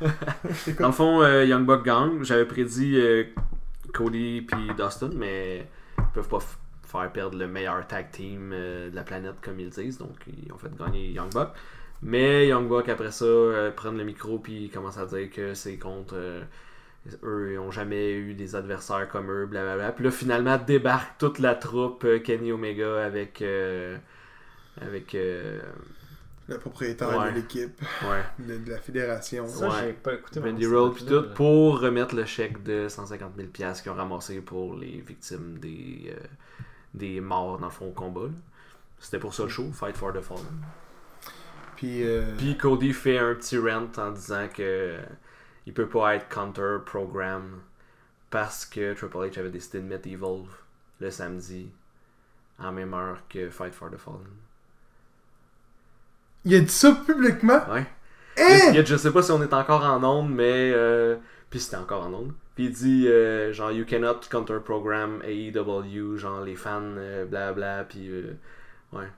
Je t'écoute. Dans le fond, euh, Young Buck Gang, j'avais prédit euh, Cody puis Dustin, mais ils peuvent pas f- faire perdre le meilleur tag team euh, de la planète comme ils disent, donc ils ont fait gagner Young Buck. Mais Young Buck après ça euh, prennent le micro puis ils commencent à dire que c'est contre euh, eux, ils ont jamais eu des adversaires comme eux, blablabla. Puis là finalement débarque toute la troupe euh, Kenny Omega avec euh, avec euh, Le propriétaire Ouais. de l'équipe, ouais. <laughs> de, de la fédération. Ça, Ouais. j'ai pas écouté. Randy ce pis tout pour remettre le chèque de 150 000 piastres qu'ils ont ramassé pour les victimes des, euh, des morts dans le fond au combat. C'était pour ça le show, Fight for the Fallen. Puis, euh, Puis Cody fait un petit rant en disant que il peut pas être counter program parce que Triple H avait décidé de mettre Evolve le samedi en même heure que Fight for the Fallen. Il a dit ça publiquement? Ouais. Hein? Il y a- je sais pas si on est encore en onde, mais. Euh, puis c'était encore en onde. Puis il dit euh, genre You cannot counter program AEW, genre les fans, euh, blabla, puis. euh, ouais.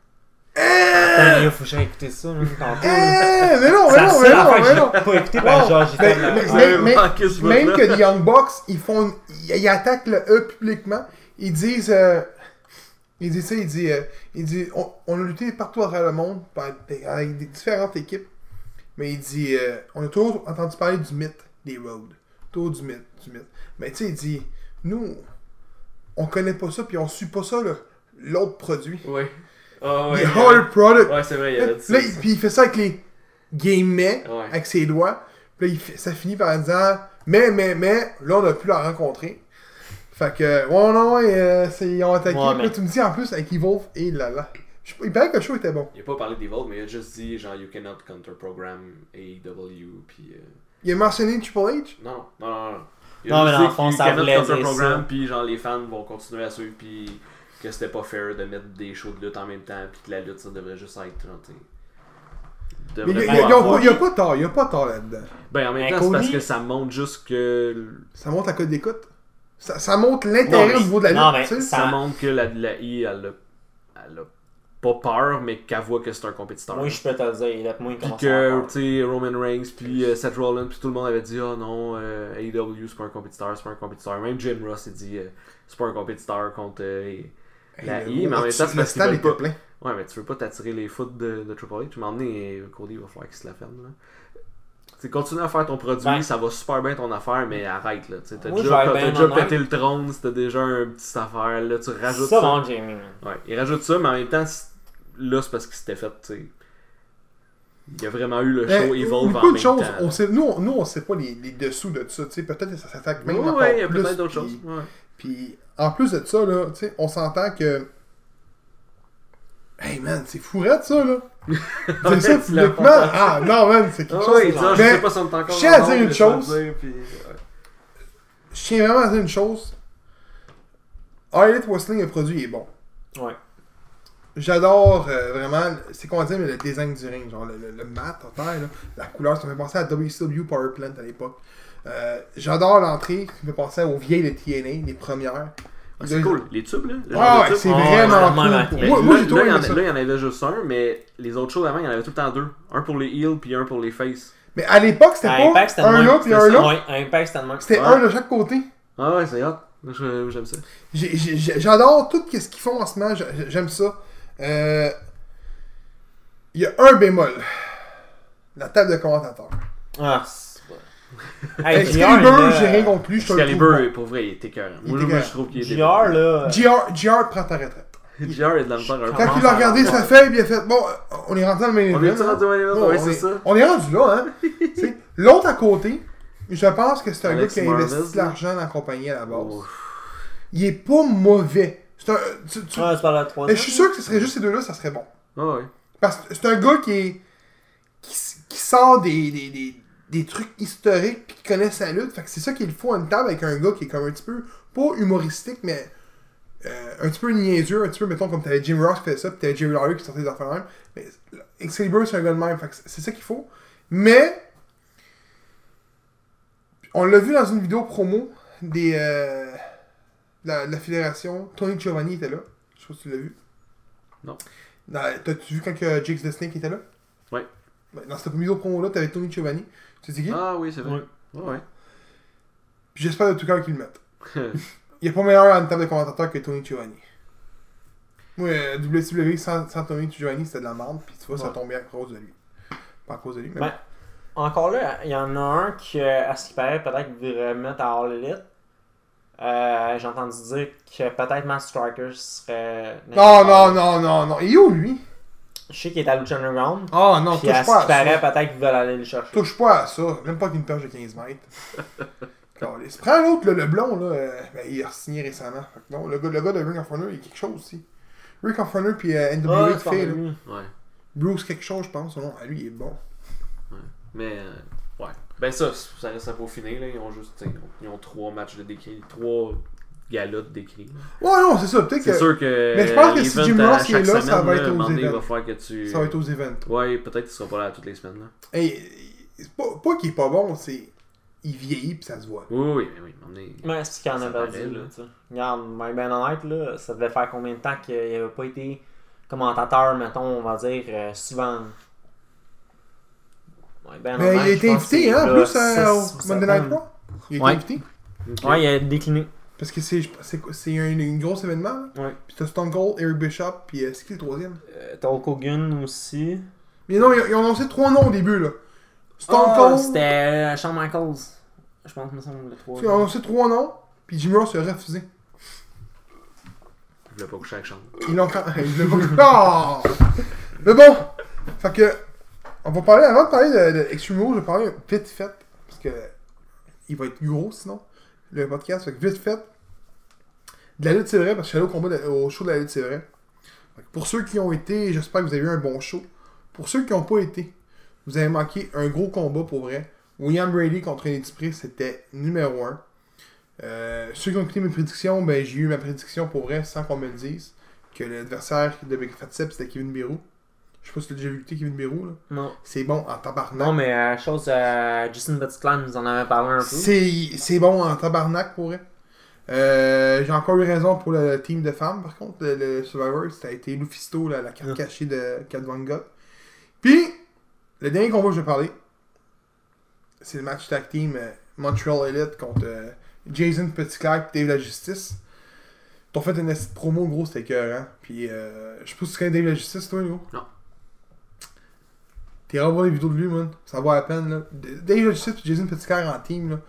Attends, il faut que j'aille écouter ça, même, tantôt. Eh, là. mais non, mais C'est la non, mais non, mais que non. j'ai pas écouté, ben, Wow. genre, j'ai Mais- Même que les Young Bucks, ils font, ils, ils attaquent le E publiquement. Ils disent, euh, ils disent ça, ils disent, euh, ils disent, on, on a lutté partout à travers le monde avec des différentes équipes, mais il dit, euh, on a toujours entendu parler du mythe des roads, toujours du mythe, du mythe. Mais tu sais, il dit, nous, on connaît pas ça, puis on suit pas ça l'autre produit, Ouais. Ah the ouais. hard product. Ouais, c'est vrai, il y avait ça. là, il- puis il fait ça avec les guillemets, Ouais. avec ses doigts. Puis là, il fait- ça finit par disant Mais, mais, mais, là, on a pu la rencontrer. Fait que, ouais, non, ouais, euh, ils ont attaqué. Ouais, Puis mais- là, tu me dis en plus avec Evolve, et là là. Je Il paraît que le show était bon. Il a pas parlé d'Evolve, mais il a juste dit genre You cannot counter program AEW, puis. euh, Il a mentionné Triple H? Non, non, non, non. non. Mais dans le fond, qu'il ça voulait dire ça. puis genre les fans vont continuer à suivre, puis que c'était pas fair de mettre des shows de lutte en même temps, puis que la lutte ça devrait juste être. il y a, pas il y a- il a pas tort, il y a pas tort là-dedans. Ben en même Mais temps, c'est parce que ça montre juste que. Ça montre la code d'écoute. Ça, ça montre l'intérêt au niveau de la non, lutte. mais tu sais. Ça Ça- montre que la, la I, elle a, elle a pas peur, mais qu'elle voit que c'est un compétiteur. Moi, je peux te le dire, il est moins Puis que, tu sais, Roman Reigns, puis euh, Seth Rollins, puis tout le monde avait dit, oh non, euh, AEW, c'est pas un compétiteur, c'est pas un compétiteur. Même Jim Ross a dit, euh, c'est pas un compétiteur contre euh, la Hey, I, mais en même temps, c'est le stade était pas. plein. Ouais, mais tu veux pas t'attirer les foot de, de Triple H. Tu m'as emmené, Cody, il va falloir qu'il se la ferme, là. Tu continue à faire ton produit, Ben. ça va super bien ton affaire, mais arrête, là. T'as Moi, déjà, bien déjà pété le trône, c'était déjà un petit affaire, là, tu rajoutes Ça, ça. bon, Jamie. Ouais, il rajoute ça, mais en même temps, là, c'est parce qu'il s'était fait, tu sais. Il y a vraiment eu le show Mais, Evolve en beaucoup même de choses, temps. on sait, nous, on- nous, on sait pas les, les dessous de ça. tu sais. Peut-être que ça s'attaque même Ouais, encore ouais, il y a plus, peut-être d'autres choses. Ouais. Puis en plus de ça, là, tu sais, on s'entend que. Hey man, c'est fourette ça là! <laughs> C'est ça publiquement! Ah non man, c'est quelque Ah chose. dit, je sais pas si on encore je tiens à dire une chose. puis. Je tiens vraiment à dire une chose. Elite Wrestling, le produit est bon. Ouais. J'adore euh, vraiment, c'est qu'on va dire, mais le design du ring, genre le, le, le mat la couleur, ça me fait penser à WCW Power Plant à l'époque. Euh, J'adore l'entrée, ça me penser aux vieilles de TNA, les premières. Ah, c'est cool, les tubes là? le Ah de ouais, tubes. c'est Ah, vraiment cool. Mais Moi, moi j'ai là, il y en aimé a- ça. là, il y en avait juste un, mais les autres shows avant, il y en avait tout le temps deux. Un pour les heels, puis un pour les face. Mais à l'époque, c'était À pas Impact, c'était un là puis un là. C'était un de chaque côté. Ah ouais, c'est hot. J'aime ça. J'adore tout ce qu'ils font en ce moment, j'ai- j'aime ça. Euh, Il y a un bémol. La table de commentateurs. Ah. Hey, Excalibur, là, j'ai rien trouve Excalibur, pour vrai, il était. Il Moi, je trouve qu'il était JR, là. JR, JR prend ta retraite. JR est de la misère un peu. Quand il a ça regardé sa feuille, il a fait Bon, on est rentré dans le main On event, est hein. rendu main event, ouais, on c'est est- ça. On est rendu là, hein. <laughs> L'autre à côté, je pense que c'est un gars qui a investi de l'argent dans la compagnie à la base. Il est pas mauvais. C'est un. tu- tu- Ah, c'est pas la Mais troisième. je suis sûr que ce serait juste ces deux-là, ça serait bon. Ah ouais. Parce que c'est un gars qui est. qui, sort des, des, des, des trucs historiques puis qui connaît sa lutte. Fait que c'est ça qu'il faut à une table avec un gars qui est comme un petit peu. pas humoristique, mais. euh, un petit peu niaiseux, un petit peu, mettons, comme t'avais Jim Ross qui faisait ça, puis t'avais Jerry Lawler qui sortait des affaires même. Mais Excalibur, c'est un gars de même. Fait que c'est- ça qu'il faut. Mais. On l'a vu dans une vidéo promo des. euh, de la, de la fédération. Tony Giovanni était là. Je sais pas si tu l'as vu. Non. T'as-tu vu quand que Jake the Snake était là? Ouais, Dans cette vidéo promo-là, t'avais Tony Giovanni. Sais qui? Ah oui, c'est vrai. Ouais. J'espère de tout cœur qu'ils le mettent. <laughs> Il n'y a pas meilleur à une table de commentateurs que Tony Giovanni. Moi, euh, WCW sans, sans Tony Giovanni, c'était de la merde. Puis tu vois, ça Ouais. tombait à cause de lui. Pas à cause de lui, mais. Ben, Encore là, il y en a un qui, euh, à ce qui paraît, peut-être voudrait mettre à All Elite. Euh, J'ai entendu dire que peut-être Matt Striker serait. non, non, non, non, non. Il est où lui? Je sais qu'il est à Lucha Underground. Ah non, à touche pas à paraît, ça. peut-être qu'ils veulent aller le chercher. Touche pas à ça. Même pas qu'une perche de 15 mètres. <laughs> Prends l'autre, le blond, là. euh, ben, il a signé récemment. Fait que non, le gars, le gars de Ring of Honor, il a quelque chose aussi. Ring of Honor puis euh, NWA c'est fait, là. Ouais. Bruce quelque chose, je pense. Non, à lui, il est bon. Mais, euh, ouais. Ben ça, ça, ça va finir, là. Ils ont juste, ils ont trois matchs de DK, trois gala décrit. Ouais, non, c'est ça. Peut-être C'est que sûr que. Mais je pense que si Jim Ross est là, ça va être aux tu. ça va être aux events. Ouais, peut-être qu'il sera pas là toutes les semaines. Là. Hey, c'est pas, pas qu'il est pas bon, c'est. Il vieillit pis ça se voit. Oui, oui, oui. donné- Mais c'est qu'il en Ça a perdu, paraît, là. Regarde, My Ben Honnête, là, ça devait faire combien de temps qu'il avait pas été commentateur, mettons, on va dire, euh, souvent. My Ben Mais il a été invité, hein, en plus, à- Monday Night. Raw. Il a été Ouais. invité. Ouais, il a décliné. Parce que c'est c'est quoi- c'est un, un gros événement. là. Ouais. Puis t'as Stone Cold, Eric Bishop, puis euh, c'est qui le troisième? Euh, T'as Hulk Hogan aussi. Mais non, ils, ils ont annoncé trois noms au début là. Stone Ah, Cold, C'était euh, Shawn Michaels. Je pense que me semble le 3. ils ont annoncé trois noms, puis Jimmy Ross a refusé. Je voulais pas coucher avec Sean. Ils l'ont quand. Ils <laughs> l'ont pas. Ah! Mais bon! Fait que. On va parler, avant de parler de, de Extreme Rules, je vais parler vite fait. Parce que. Il va être gros sinon. Le podcast. Fait vite fait. De la lutte, c'est vrai, parce que je suis allé au, combat au show de la lutte, c'est vrai. Pour ceux qui ont été, j'espère que vous avez eu un bon show. Pour ceux qui n'ont pas été, vous avez manqué un gros combat pour vrai. William Brady contre Eddie Prix, c'était numéro 1. Euh, ceux qui ont écouté mes prédictions, ben, j'ai eu ma prédiction pour vrai sans qu'on me le dise. Que l'adversaire de Big Fat c'était Kevin Birou. Je sais pas si tu as déjà vu Kevin Birou. Là. Non. C'est bon en tabarnak. Non, mais euh, chose, euh, Justin Buttigieg nous en avait parlé un peu. C'est c'est bon en tabarnak pour vrai. Euh, J'ai encore eu raison pour le team de femmes, par contre. Le, le Survivor, ça a été Lufisto, la, la carte cachée de Kat Gogh. Puis, le dernier combat que je vais parler, c'est le match tag team euh, Montreal Elite contre euh, Jason Petitclerc et Dave La Justice. T'as fait une promo, gros, c'était cœur, hein. Puis, euh, je sais pas si tu connais Dave La Justice, toi, gros. Non. T'es revoir les vidéos de lui, man. Ça vaut la peine, là. Dave Justice et Jason Petitclerc en team, là.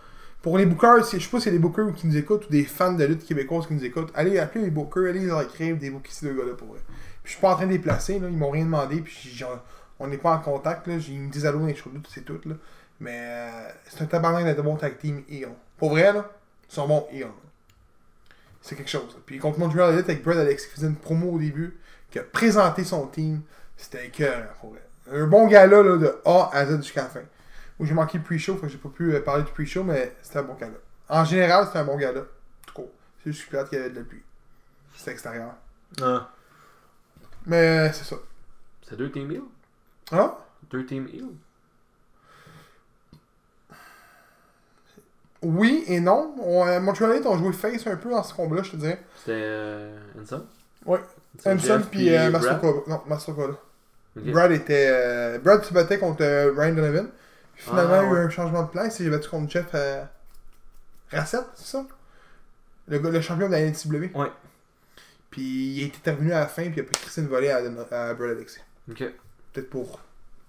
Pour les bookers, si- je sais pas s'il y a des bookers qui nous écoutent ou des fans de lutte québécoise qui nous écoutent. Allez appeler les bookers, allez leur écrire des bookies ces deux gars-là pour. Puis je suis pas en train de les placer, là. Ils m'ont rien demandé, puis genre, on n'est pas en contact, là. Ils me disent allô dans les shows c'est tout, là. Mais euh, c'est un tabarnak de bon tag team heel. Pour vrai, là, ils sont bons heel. C'est quelque chose. Puis contre Montreal Elite avec Brad Alex qui faisait une promo au début, qui a présenté son team, c'était écœurant pour vrai. Un bon gars-là, là, de A à Z jusqu'à la fin. Où j'ai manqué le pre-show, fait que j'ai pas pu euh, parler du pre-show, mais c'était un bon gars-là. En général, c'était un bon gars-là. Tout court. C'est juste plate qu'il y avait de la pluie. C'était extérieur. Ah. Mais euh, c'est ça. C'est deux team heal Hein? Deux team heal Oui et non. On, euh, Montreal ont joué face un peu dans ce combat-là, je te dirais. C'était euh, Hanson Ouais. Hanson puis euh. Non, Mastercola. Brad était. euh, Brad se battait contre euh, Ryan Donovan. Puis finalement, Ah, il y a eu ouais. un changement de plan. Il s'est battu contre Jeff euh, Rassett, c'est ça? Le, le champion de la NCW. Ouais. Puis il est intervenu à la fin, puis il a pris Christine volée à, à Brad Alexis. Ok. Peut-être pour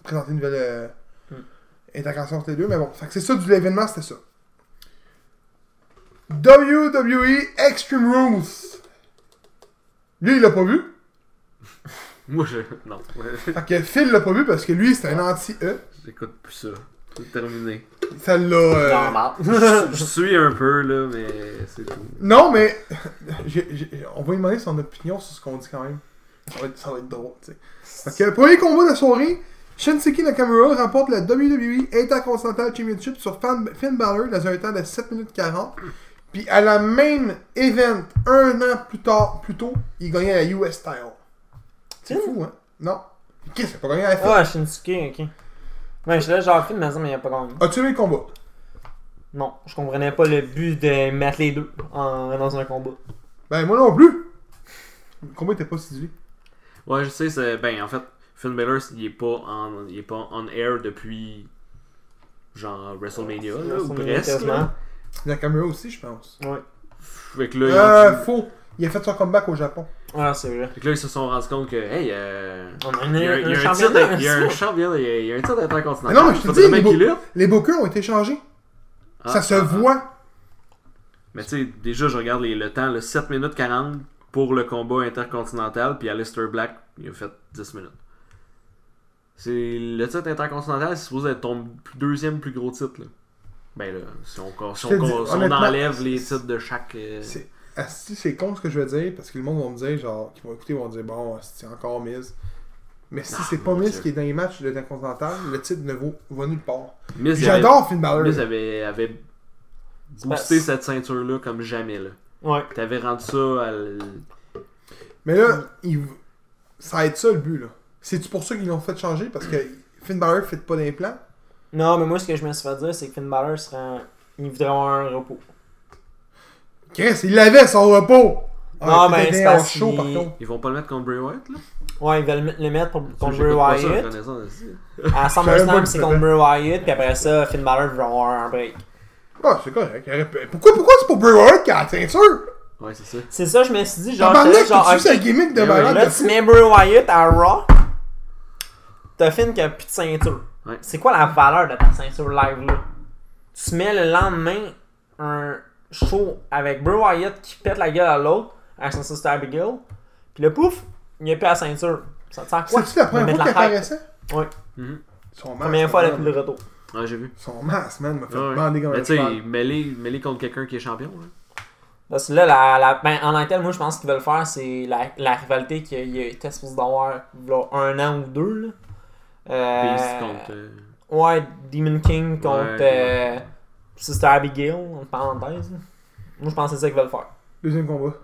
présenter une nouvelle euh, Hmm. intervention entre les deux. Mais bon, fait que c'est ça du l'événement, c'était ça. WWE Extreme Rules. Lui, il l'a pas vu. <laughs> Moi, je. Non. <laughs> Fait que Phil l'a pas vu parce que lui, c'est un anti-E. J'écoute plus ça. C'est terminé. Ça l'a. euh, Normal. je, <laughs> je suis un peu, là, mais c'est tout. Non, mais <laughs> j'ai- j'ai- on va lui demander son opinion sur ce qu'on dit quand même. Ça va être, ça va être drôle, tu sais. Fait que premier combat de la soirée, Shinsuke Nakamura remporte la WWE Intercontinental Championship sur Finn Balor dans un temps de 7 minutes 40. Puis à la même event, un an plus tard, plus tôt, il gagnait la US title. C'est fou, hein? Non. Qu'est-ce a pas gagné la Finn? Ah, Shinsuke, ok. Ouais, je l'ai genre film, mais ça, mais il a pas gagné. As-tu aimé le combat? Non, je comprenais pas le but de mettre les deux en- dans un combat. Ben moi non plus. Le combat était pas séduit. Ouais, je sais, c'est. Ben, en fait, Finn Balor, il est pas en, il est pas on air depuis. Genre WrestleMania, là, ou presque. là. Nakamura aussi, je pense. Ouais. Fait que là, ils Euh, ont dû- faux. Il a fait son comeback au Japon. Ah, c'est vrai. fait que là, ils se sont rendus compte que, hey, euh, On a il y a, il y a un titre, championnat, il y a un champion, il y a, il y a un titre intercontinental. Non, mais je te dis, les lutte. Bookers ont été changés. Ah, ça se ah, ah. voit. Mais tu sais, déjà, je regarde les- le temps, le 7 minutes 40 pour le combat intercontinental, puis Aleister Black, il a fait 10 minutes. C'est le titre intercontinental, c'est supposé être ton deuxième plus gros titre. Là. Ben là, si on, si Je te on- dis, si on honnêtement, enlève les titres de chaque. euh, C'est asti, c'est con ce que je veux dire parce que le monde va me dire, genre, qui vont écouter, vont dire, bon, c'est encore Miz. Mais si Ah, c'est pas Miz qui est dans les matchs de l'Intercontinental, le titre ne vaut, va nulle part. J'adore Finn Balor. Miz avait, avait pas- boosté cette ceinture-là comme jamais. Là. Ouais. T'avais rendu ça à l- Mais là, il- ça va être ça le but, là. C'est-tu pour ça qu'ils l'ont fait changer? Parce que Finn Balor fait pas d'implant? Non, mais moi, ce que je me suis fait dire, c'est que Finn Balor serait. Il voudrait avoir un repos. Chris, il l'avait son repos! Non, mais c'est par qu'il- contre. Ils vont pas le mettre contre Bray Wyatt, là? Ouais, ils veulent le- mettre pour, contre Bray pas Wyatt. À pas SummerSlam, c'est contre Bray Wyatt, puis après ça, Finn Balor veut avoir un break. Ah, c'est correct. Pourquoi, pourquoi c'est pas Bray Wyatt qui a la ceinture? Ouais, c'est ça. C'est ça, je me suis dit, genre, là, genre, t'as-tu vu sa ok, gimmick de malade? là, tu mets Bray Wyatt à Raw, t'as Finn qui a plus de ceinture. Ouais. C'est quoi la valeur de ta ceinture live, là? Tu mets le lendemain un show avec Bray Wyatt qui pète la gueule à l'autre, avec son sister Abigail, puis le pouf, il n'y a plus la ceinture. Ça te sert à quoi? C'est-tu la De première fois qu'il apparaissait? Ouais. Mhm. Son masque. Première fois man. depuis le retour. Ouais, j'ai vu. Son masque, man, m'a fait Ouais. bander comme Mais un tu sais, mêlé, mêlé contre quelqu'un qui est champion, là. Parce que là, la, la, ben, en tant que tel, moi, je pense qu'ils veulent faire, c'est la, la rivalité qu'il y a- était supposé d'avoir a un an ou deux. Là. Euh, Beast contre. euh, Ouais, Demon King contre Ouais, euh, Sister Abigail, en parenthèse. Moi, je pense que c'est ça qu'ils veulent faire. Deuxième combat.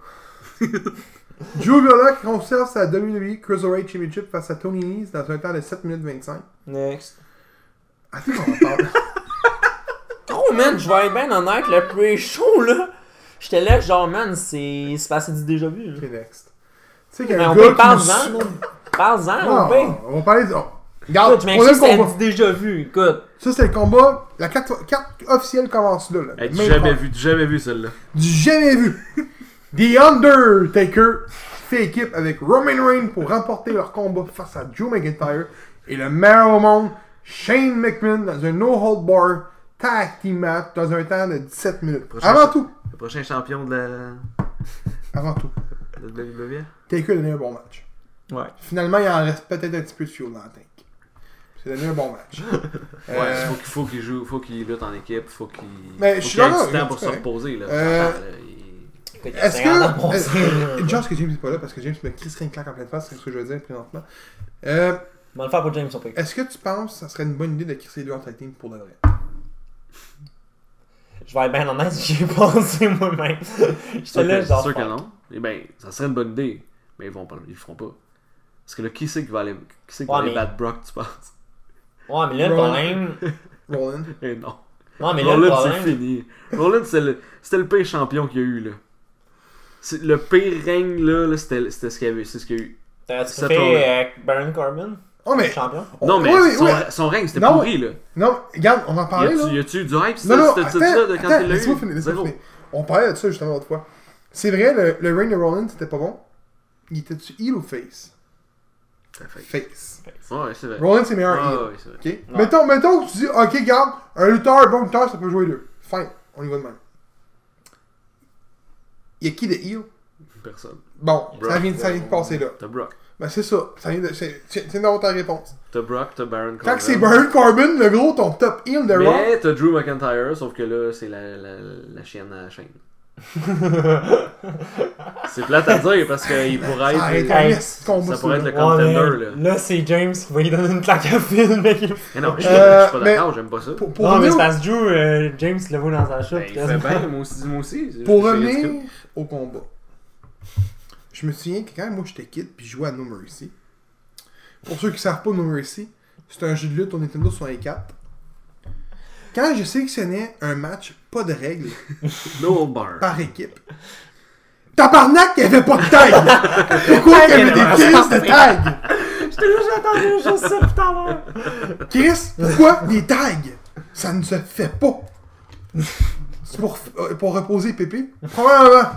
<laughs> Joe Gulak conserve sa WWE Cruiserweight Championship face à Tony Nese dans un temps de 7 minutes 25. Next. Attends, on en parle. Oh man, je vais être bien honnête, le pre-show là. J'étais là, genre, man, c'est c'est passé du déjà vu. là. Ok, next. Tu sais qu'il y Mais a un on gars peut qui nous- man. Parle-en, Non, on peut. on va parler de... oh, Regarde, Écoute, combat. déjà vu. Écoute, Ça, c'était le combat. La carte, carte officielle commence là. là. Hey, du Main jamais card. vu, du jamais vu celle-là. Du jamais vu. <laughs> The Undertaker fait équipe avec Roman Reigns pour remporter leur combat face à Drew McIntyre et le meilleur au monde, Shane McMahon, dans un no-hold bar tag team match dans un temps de 17 minutes. Prochain Avant tout, Le prochain champion de la, <laughs> avant tout, de la WWE. Taker a donné un bon match. ouais. Finalement, il en reste peut-être un petit peu de fuel dans la tank. C'est donné un bon match. <laughs> Ouais, Euh, faut qu'il faut qu'il joue, faut qu'il lutte en équipe, faut qu'il. Mais faut je suis qu'il ait du temps pour se reposer là. Euh, il- Est-ce que. chance <laughs> <laughs> que James n'est pas là? Parce que James me crisserait une claque en pleine face, c'est ce que je veux dire présentement. Euh, On va le faire pour James, on peut. Est-ce que tu penses que ça serait une bonne idée de crisser les deux en tag team pour de vrai? Je vais être bien honnête, j'y ai pensé moi-même. J'étais là, genre. C'est sûr que non. Eh ben, ça serait une bonne idée. Mais ils vont pas, ils le feront pas. Parce que là, qui c'est qui va aller, qui c'est qui Ouais, va aller mais- battre Brock, tu penses? Ouais, mais là, le problème. Roland. Eh non. Non, mais là, le Rollins, c'est problème. fini. Rollins, c'est le- c'était le pire champion qu'il y a eu, là. C'est- Le pire règne, là, là, c'était c'était ce qu'il y avait, c'est ce qu'il y a eu. T'as-tu Cette fait tournée. euh, Baron Corbin, Oh, mais. champion? On- Non, mais oui, oui, son, oui. son règne, c'était pourri, là. Non, regarde, on en parlait là. y a-tu eu du hype, Non, non, ça, attends, de quand attends, il l'a laisse-moi eu? finir, laisse-moi Zéro. finir. On parlait de ça justement l'autre fois. C'est vrai, le, le reign de Rollins c'était pas bon? Il était-tu heel ou face? Fait- Face. Ouais, c'est vrai. Rollins c'est meilleur Ah, ouais, c'est vrai. Ok mettons, mettons que tu dis, ok, garde, un lutteur, un bon lutteur, ça peut jouer deux. Fine, on y va de même. Il y a qui de heel? Personne. Bon, Brock. ça vient, de- ça vient de passer là. T'as Brock. Ben c'est ça, ça vient de. C'est c'est- c'est dans ta réponse. T'as Brock, t'as Baron Corbin. Quand c'est Baron Corbin, le gros, ton top heel de Raw. Mais t'as Drew McIntyre, sauf que là, c'est la, la, la chienne à la chaîne. <laughs> c'est plate à dire parce qu'il pourrait Ça être. ça pourrait être le contender, Ouais, là. là, c'est James qui va lui donner une claque à Phil, <laughs> mec. Mais non, je suis Euh, pas d'accord, j'aime pas ça. Pour, pour Non, mais c'est parce que Drew, euh, James le voit dans sa Ben, chute. il fait bien, <laughs> moi aussi. Moi aussi pour revenir au combat, je me souviens que quand moi j'étais kid puis je jouais à No Mercy, pour ceux qui savent pas No Mercy, c'est un jeu de lutte au Nintendo 64. Quand je sélectionnais un match pas de règles <laughs> No bar. par équipe, tabarnak, il y avait pas de tag! Pourquoi il y avait des crises de tag? J'étais là, j'attendais juste ça tout à l'heure. Chris, pourquoi des tags? Ça ne se fait pas. C'est pour, euh, pour reposer Pépé? Premièrement.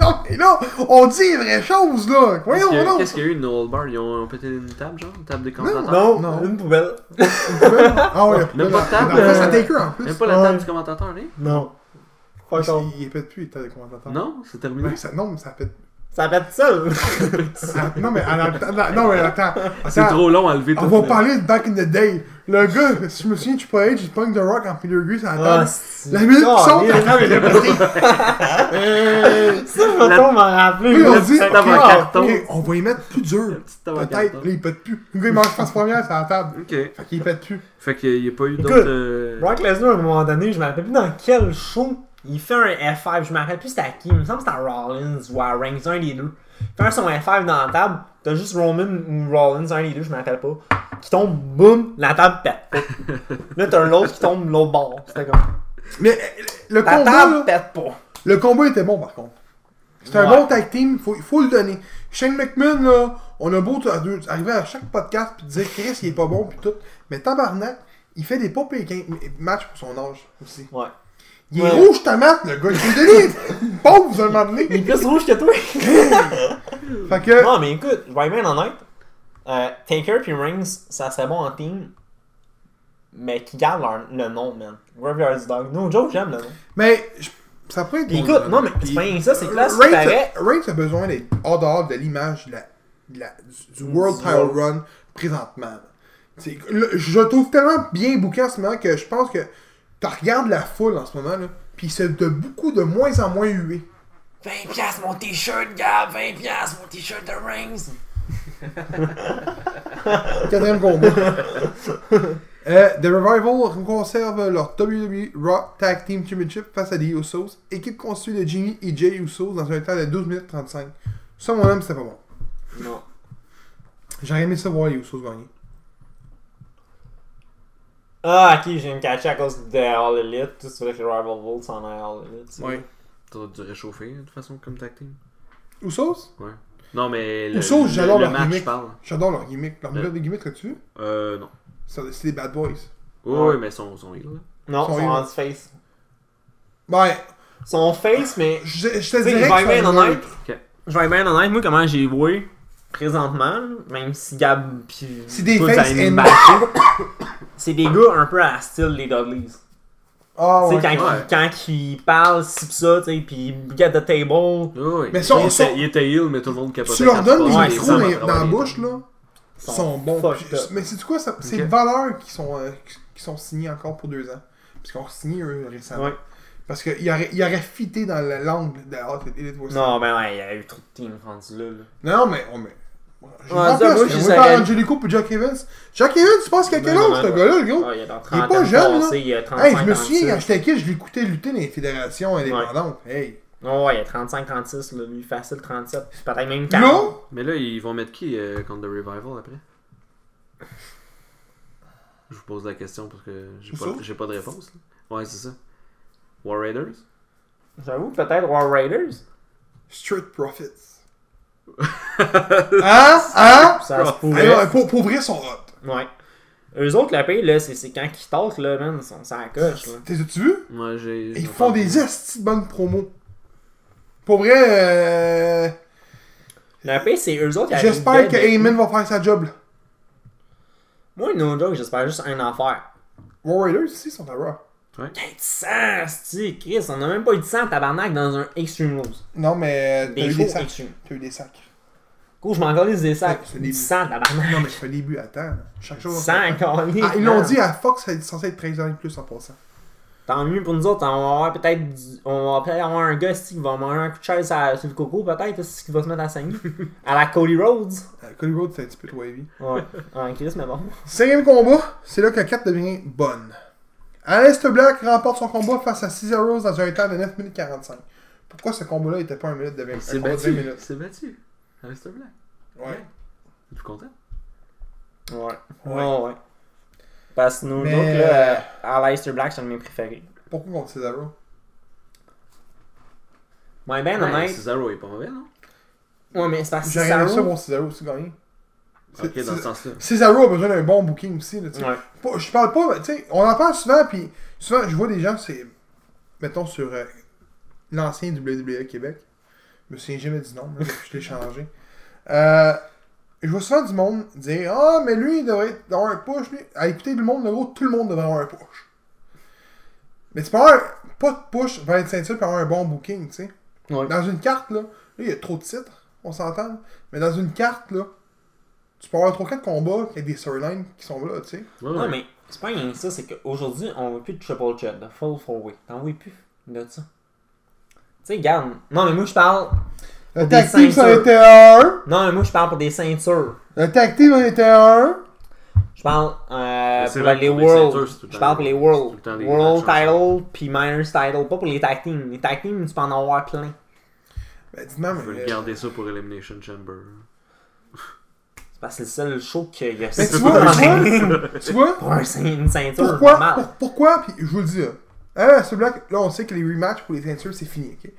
Non, mais là, on dit les vraies choses, là. Qu'est-ce Voyons, qu'il y a- non. Qu'est-ce qu'il y a eu, No hold bar Ils ont pété une table, genre? Une table des commentateurs? Non, Non. une poubelle. Ah ouais, Même pas de table, En fait, ça euh, Taker en plus. Même pas la Ouais. table du commentateur, hein Non. Il, il pète plus, il était des commentateurs. Non, c'est terminé. Ben, ça, non, mais ça pète. Ça pète seul. Ah, non, mais attends, non, mais attends. C'est trop long à lever tout. On va le- parler de Back in the Day. Le gars, si je me souviens, tu peux être, il pogne The Rock en filigree sur la Ah, table. La minute qui saute, la elle est. Euh, Ça, je vais m'en rappeler. On là, dit, ok, on va y mettre plus dur. petite table en Peut-être, il pète plus. Le gars, il mange face première sur la table. Ok. Fait qu'il pète plus. Fait qu'il n'y a pas eu d'autres. euh, Brock Lesnar, à un moment donné, je me rappelle plus dans quel show Il fait un F5, je me rappelle plus c'était à qui, il me semble que c'était à Rollins ou à Reigns, un des deux. Il fait son F5 dans la table, t'as juste Roman ou Rollins, un des deux, je me rappelle pas, qui tombe, boum, la table pète là t'as un autre qui tombe l'autre bord. C'était comme. Mais euh, le La combat, table là, pète pas. le combat était bon par contre. C'était un bon tag team, faut, il faut le donner. Shane McMahon, là, on a beau à deux- arriver à chaque podcast puis dire Chris il est pas bon puis tout. Mais tabarnak, il fait des pas pires matchs pour son âge aussi. Ouais. Il est rouge tomate, le gars. Il faut donner une pause un moment donné. Il est plus rouge que toi. <laughs> Fait que. non, mais écoute, je vais être bien honnête. Euh, Taker puis Reigns, ça serait bon en team. Mais qui gardent leur, le nom, man. Graveyard's Dog. No joke, j'aime le nom. Mais je- ça pourrait être. Bon, écoute, non, mais c'est pas rien ça, c'est que là, Reigns, pareil. a- besoin d'être hors dehors de l'image de la, de la- du, World Title. Run présentement. Je trouve tellement bien bouqué en ce moment que je pense que tu regardes la foule en ce moment, là, puis c'est de beaucoup de moins en moins hué. 20 piastres mon t-shirt, Gab, 20 piastres mon t-shirt de Reigns. <laughs> Quatrième combat. <laughs> Euh, The Revival conserve leur WWE Raw Tag Team Championship face à The Usos, équipe constituée de Jimmy et Jay Usos dans un temps de 12 minutes 35. Ça, mon homme, c'était pas bon. Non. J'aurais aimé ça voir les Usos gagner. Ah, ok, j'ai me caché à cause de All Elite. Tu sais que le Rival s'en est All Elite. Ouais. T'as dû réchauffer de toute façon comme tag team. Usos? Ouais. Non, mais le, le- j'adore le leur match, gimmick. je parle. J'adore leur gimmick. Leur Ouais. nouvelle gimmick, as-tu vu? Euh, non. C'est des bad boys. Oui, Ouais. mais son, son heel, là. Non, Son son anti-face. Ouais, Son face, mais. je, je te dirais que bien un honnête. neutre. Je vais être bien honnête, moi, comment j'ai voué présentement, même si Gab pis. C'est des faces vous <coughs> <coughs> C'est des gars un peu à la style des Dudleys. Ah Tu ouais. quand, Ouais. ils- quand ils parlent, si pis ça, tu sais, pis get the table. Oui. Mais son- il, était, il était heel, mais tout le monde capotait. Tu leur donnes des Ouais, dans, ça, la bouche, là. Ils Sont sont bons. Puis-. Mais c'est quoi ça? C'est Ok. valeurs qui sont, euh, qui- sont signés encore pour deux ans? Parce qu'on a signé eux récemment. Ouais. Parce qu'il aurait, il aurait fité dans le- l'angle de Hot Elite Wrestling. Non, ben ouais, il y a eu trop de teams rendus là. là. Non, mais. On met... Je Ouais, ouais, ça, moi, je je sais par rien. Angelico et Jack Evans. Jack Evans, tu penses qu'il a quel Non, âge, non, ce non. gars-là, le gars? Ah, il est dans Il est 30 pas jeune, là. il a 35 Hey, je me souviens, quand 36. j'étais kid, je l'écoutais lutter dans les fédérations indépendantes. Hey. Oh, ouais, il a 35-36, là, lui, facile 37, puis peut-être même 40. Là, Mais là, ils vont mettre qui euh, contre The Revival après? Je vous pose la question parce que j'ai pas, pas de réponse. là. Ouais, c'est ça. War Raiders? J'avoue, peut-être War Raiders. Street Profits. <laughs> hein? Hein? Ça se pourrait. ouais, pour, pour vrai, ils sont hot. Ouais. Eux autres, la paix, là, c'est quand ils talk, là, man, ils sont sur la coche, là. T'es tu vu? Moi, j'ai. Ils font des estis de bonnes promos. Pour vrai, euh, La paix, c'est eux autres qui j'espère que. Heyman va faire sa job. là. Moi, no joke, j'espère juste une affaire. War Raiders, ici, sont à Raw. De sang, c'ti, Chris, on a même pas eu de sang tabarnak dans un Extreme Rules. Non, mais Des t'as eu des sacs. T'as eu des sacs. Gros, je m'en des sacs. Ouais, c'est Du des- sang tabarnak. Non, mais c'est un début, attends. Chaque chose. Sang calé. Ah, ils l'ont dit à Fox, c'est censé être 13 ans et plus en passant. Tant mieux pour nous autres, on va avoir peut-être du- on va peut-être avoir un gars qui va manger un coup de chaise à- sur le coco, peut-être, ici, qui va se mettre à saigner. <laughs> à la Cody Rhodes. Euh, Cody Rhodes, c'est un petit peu trop heavy. Ouais. En Chris, mais bon. Cinquième combat, c'est là que la carte devient bonne. Aleister Black remporte son combat face à Cesaro Rose dans un temps de 9 minutes 45. Pourquoi ce combat-là était pas un minute de 20, C'est un combat de 20 battu. minutes? C'est battu. Alistair Black. Ouais. Es-tu content Ouais. Ouais. Ouais, ouais. Parce que nous Mais- autres, là, euh, Aleister Black, c'est un de mes préférés. Pourquoi contre Cesaro? Ouais, ben Ouais, honnête. Cesaro est pas mauvais, non? Ouais, mais c'est parce que J'ai rien aimé ça voir Cesaro aussi gagner. C'est- Ok, dans ce sens-là. Cesaro a besoin d'un bon booking aussi. Là. Ouais. Je parle pas, tu sais, on en parle souvent, puis souvent, je vois des gens, c'est, mettons, sur euh, l'ancien WWE Québec, je me souviens jamais du nom, là, je l'ai changé. <laughs> Euh, je vois souvent du monde dire Ah, mais lui, il devrait avoir un push. Lui. À écouter le monde, le gros, tout le monde devrait avoir un push. Mais tu peux avoir pas de push vers une ceinture pour avoir un bon booking, tu sais. Ouais. Dans une carte, là, il y a trop de titres, on s'entend. Mais dans une carte, là, tu peux avoir 3-4 combats avec des storylines qui sont là, tu sais. Ouais, Ouais, ouais. mais c'est pas rien que ça, c'est qu'aujourd'hui, on veut plus de triple chat, de full four way. T'en veux plus de ça. Tu sais, regarde. Non, mais moi, je parle. Le tag des team, ça était un? Non, mais moi, je parle pour des ceintures. Le tag team en était un? Je parle euh, pour vrai, les pour les World. ceintures, c'est tout le Je parle pour les World. le World title puis Minors title. Pas pour les tag teams. Les tag teams, tu peux en avoir plein. Ben, dis-moi, Je mais. vais garder ça pour Elimination Chamber. Parce que c'est le seul show qu'il y a. Mais tu vois, tu vois, <laughs> Pour une ceinture, pourquoi, pour- pourquoi, puis je vous le dis, là. Hein, ce Black, là, on sait que les rematchs pour les ceintures, c'est fini, ok?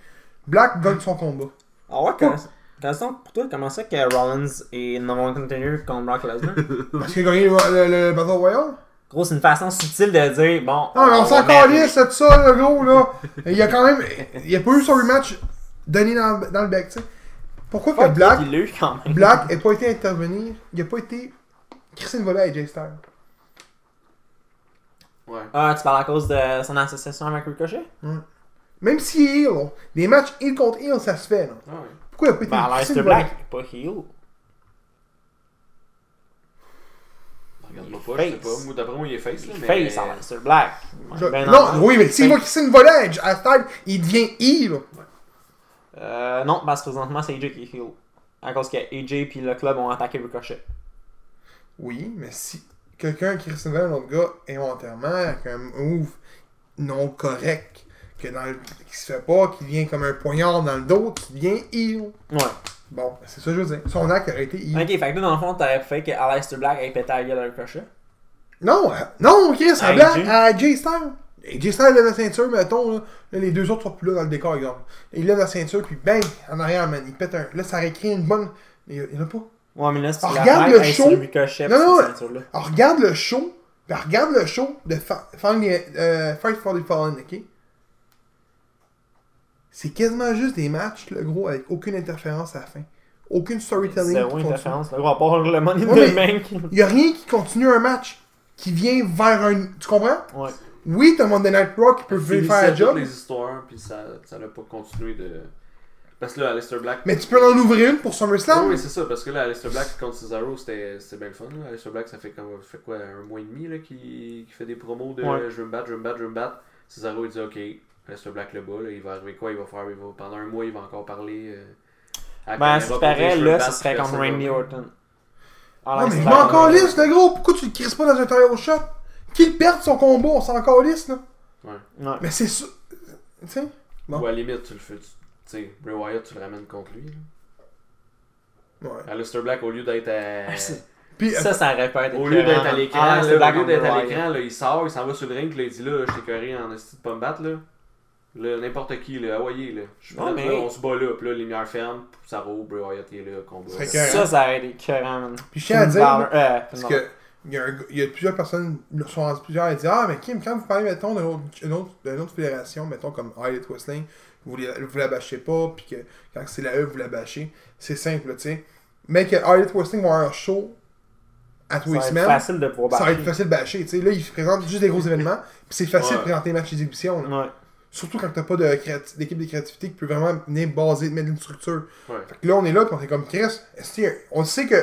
Black gagne son combat. Ah ouais, quand Gaston, pour toi, comment ça que Rollins est number one contender contre Brock Lesnar? <laughs> Parce qu'il a gagné le, le- le Battle Royale? Gros, c'est une façon subtile de dire, bon. Non, mais on s'en va mettre- calisse de ça, le gros, là. Il a quand même. Il a pas eu son rematch donné dans, le- dans le bec, tu sais. Pourquoi que Black, il l'a eu quand même. Black n'a pas été intervenir, il a pas été. Christine Volet à Jay Styles. Ouais. Ah, tu parles à cause de son association avec Ricochet? Même s'il est heel, là, des matchs heel contre heel, ça se fait, là. Ah ouais. Pourquoi il a pas été Ben, Christine Volet? Black, il est pas heel. Regarde-moi pas, je sais pas. Moi, d'après moi, il est face, là. Il mais... face Aleister Black. Je- Ben non, oui, mais s'il voit Christine Volet à Styles, il devient heel. Euh, non, parce que présentement, c'est AJ qui est heel. À cause que AJ puis le club ont attaqué Ricochet. Oui, mais si quelqu'un qui Christine Volet, un autre gars, involontairement, avec un move non correct, que dans le, qui se fait pas, qui vient comme un poignard dans le dos, tu deviens heel. Ouais. Bon, c'est ça que je veux dire. Son acte aurait été heel. Ok, fait que là, dans le fond, t'avais fait que Aleister Black ait pété la gueule à Ricochet. Non, euh, non, Chris, à À Black, AJ? à Jay Styles. Et Jay Styles lève la ceinture, mettons, là, Là, les deux autres sont plus là dans le décor, exemple. Il lève la ceinture, puis bang, en arrière, man, il pète un. Là, ça créé une bonne. Il y en a pas. Ouais, mais là, la regarde le show. Non, non. Alors, regarde le show, puis regarde le show de Fa- euh, Fight for the Fallen, ok? C'est quasiment juste des matchs, le gros, avec aucune interférence à la fin. Aucune storytelling. Zéro interférence. Le gros, à part le Money Ouais, Bank. Il n'y a rien qui continue un match qui vient vers un. Tu comprends? Ouais. Oui, t'as Monday Night Raw qui peut Finissait faire un job, les histoires, puis ça ça n'a pas continué de. Parce que là, Aleister Black. mais tu peux en ouvrir une pour SummerSlam. Oui, oui, c'est ça, parce que là, Aleister Black contre Cesaro, c'était c'était bien le fun. Là. Aleister Black, ça fait, comme, ça fait quoi, un mois et demi là, qu'il qu'il fait des promos de Ouais. je veux me battre, je veux me battre, je veux me battre. Cesaro, il dit ok, Aleister Black le bat, là, il va arriver quoi Il va faire il va, Pendant un mois, il va encore parler. Euh, à Ben, si me là, battre, ce serait va Randy Orton. Ah, Non, là, mais pas m'en contre- calisse, le gros. Pourquoi tu le crisses pas dans un title shot? Qu'il perde son combat, on s'en calisse, là. Ouais. Mais c'est ça. Tu sais Bon. Ou à la limite, tu le fais. Tu sais, Bray Wyatt, tu le ramènes contre lui. là. Ouais. Aleister Black, au lieu d'être à. Ah, Puis, Ça, ça aurait pas été Au lieu d'être à l'écran, Ah, là, au lieu d'être à l'écran, là, il sort, il s'en va sur le ring, puis là, il dit là, je t'ai carré en esti de pas me battre, là. Là, n'importe qui, là, hawaii, là. Je suis mais- là, on se bat là, puis là, les lumières ferment, ça roule, Bray Wyatt il est là, combat. Ça, ça aurait été écœurant, man. puis je tiens à dire, euh, parce que il y, a un gars- il y a plusieurs personnes, sont rendues plusieurs à dire Ah, mais Kim, quand vous parlez, mettons, d'une autre, fédération, mettons comme Highlight Wrestling, vous, les- vous la bâchez pas, puis que quand c'est la E, vous la bâchez. C'est simple, tu sais. Mais que Highlight Wrestling va avoir un show à tous les Ça va être semaines. facile de pouvoir Ça va être bâcher. facile de bâcher, tu sais. Là, ils présentent juste des gros <laughs> événements, puis c'est facile Ouais. de présenter les matchs d'exhibition. Ouais. Surtout quand t'as pas de d'équipe de créativité qui peut vraiment venir baser, mettre une structure. Ouais. Fait que là, on est là, puis on est comme Chris. On sait que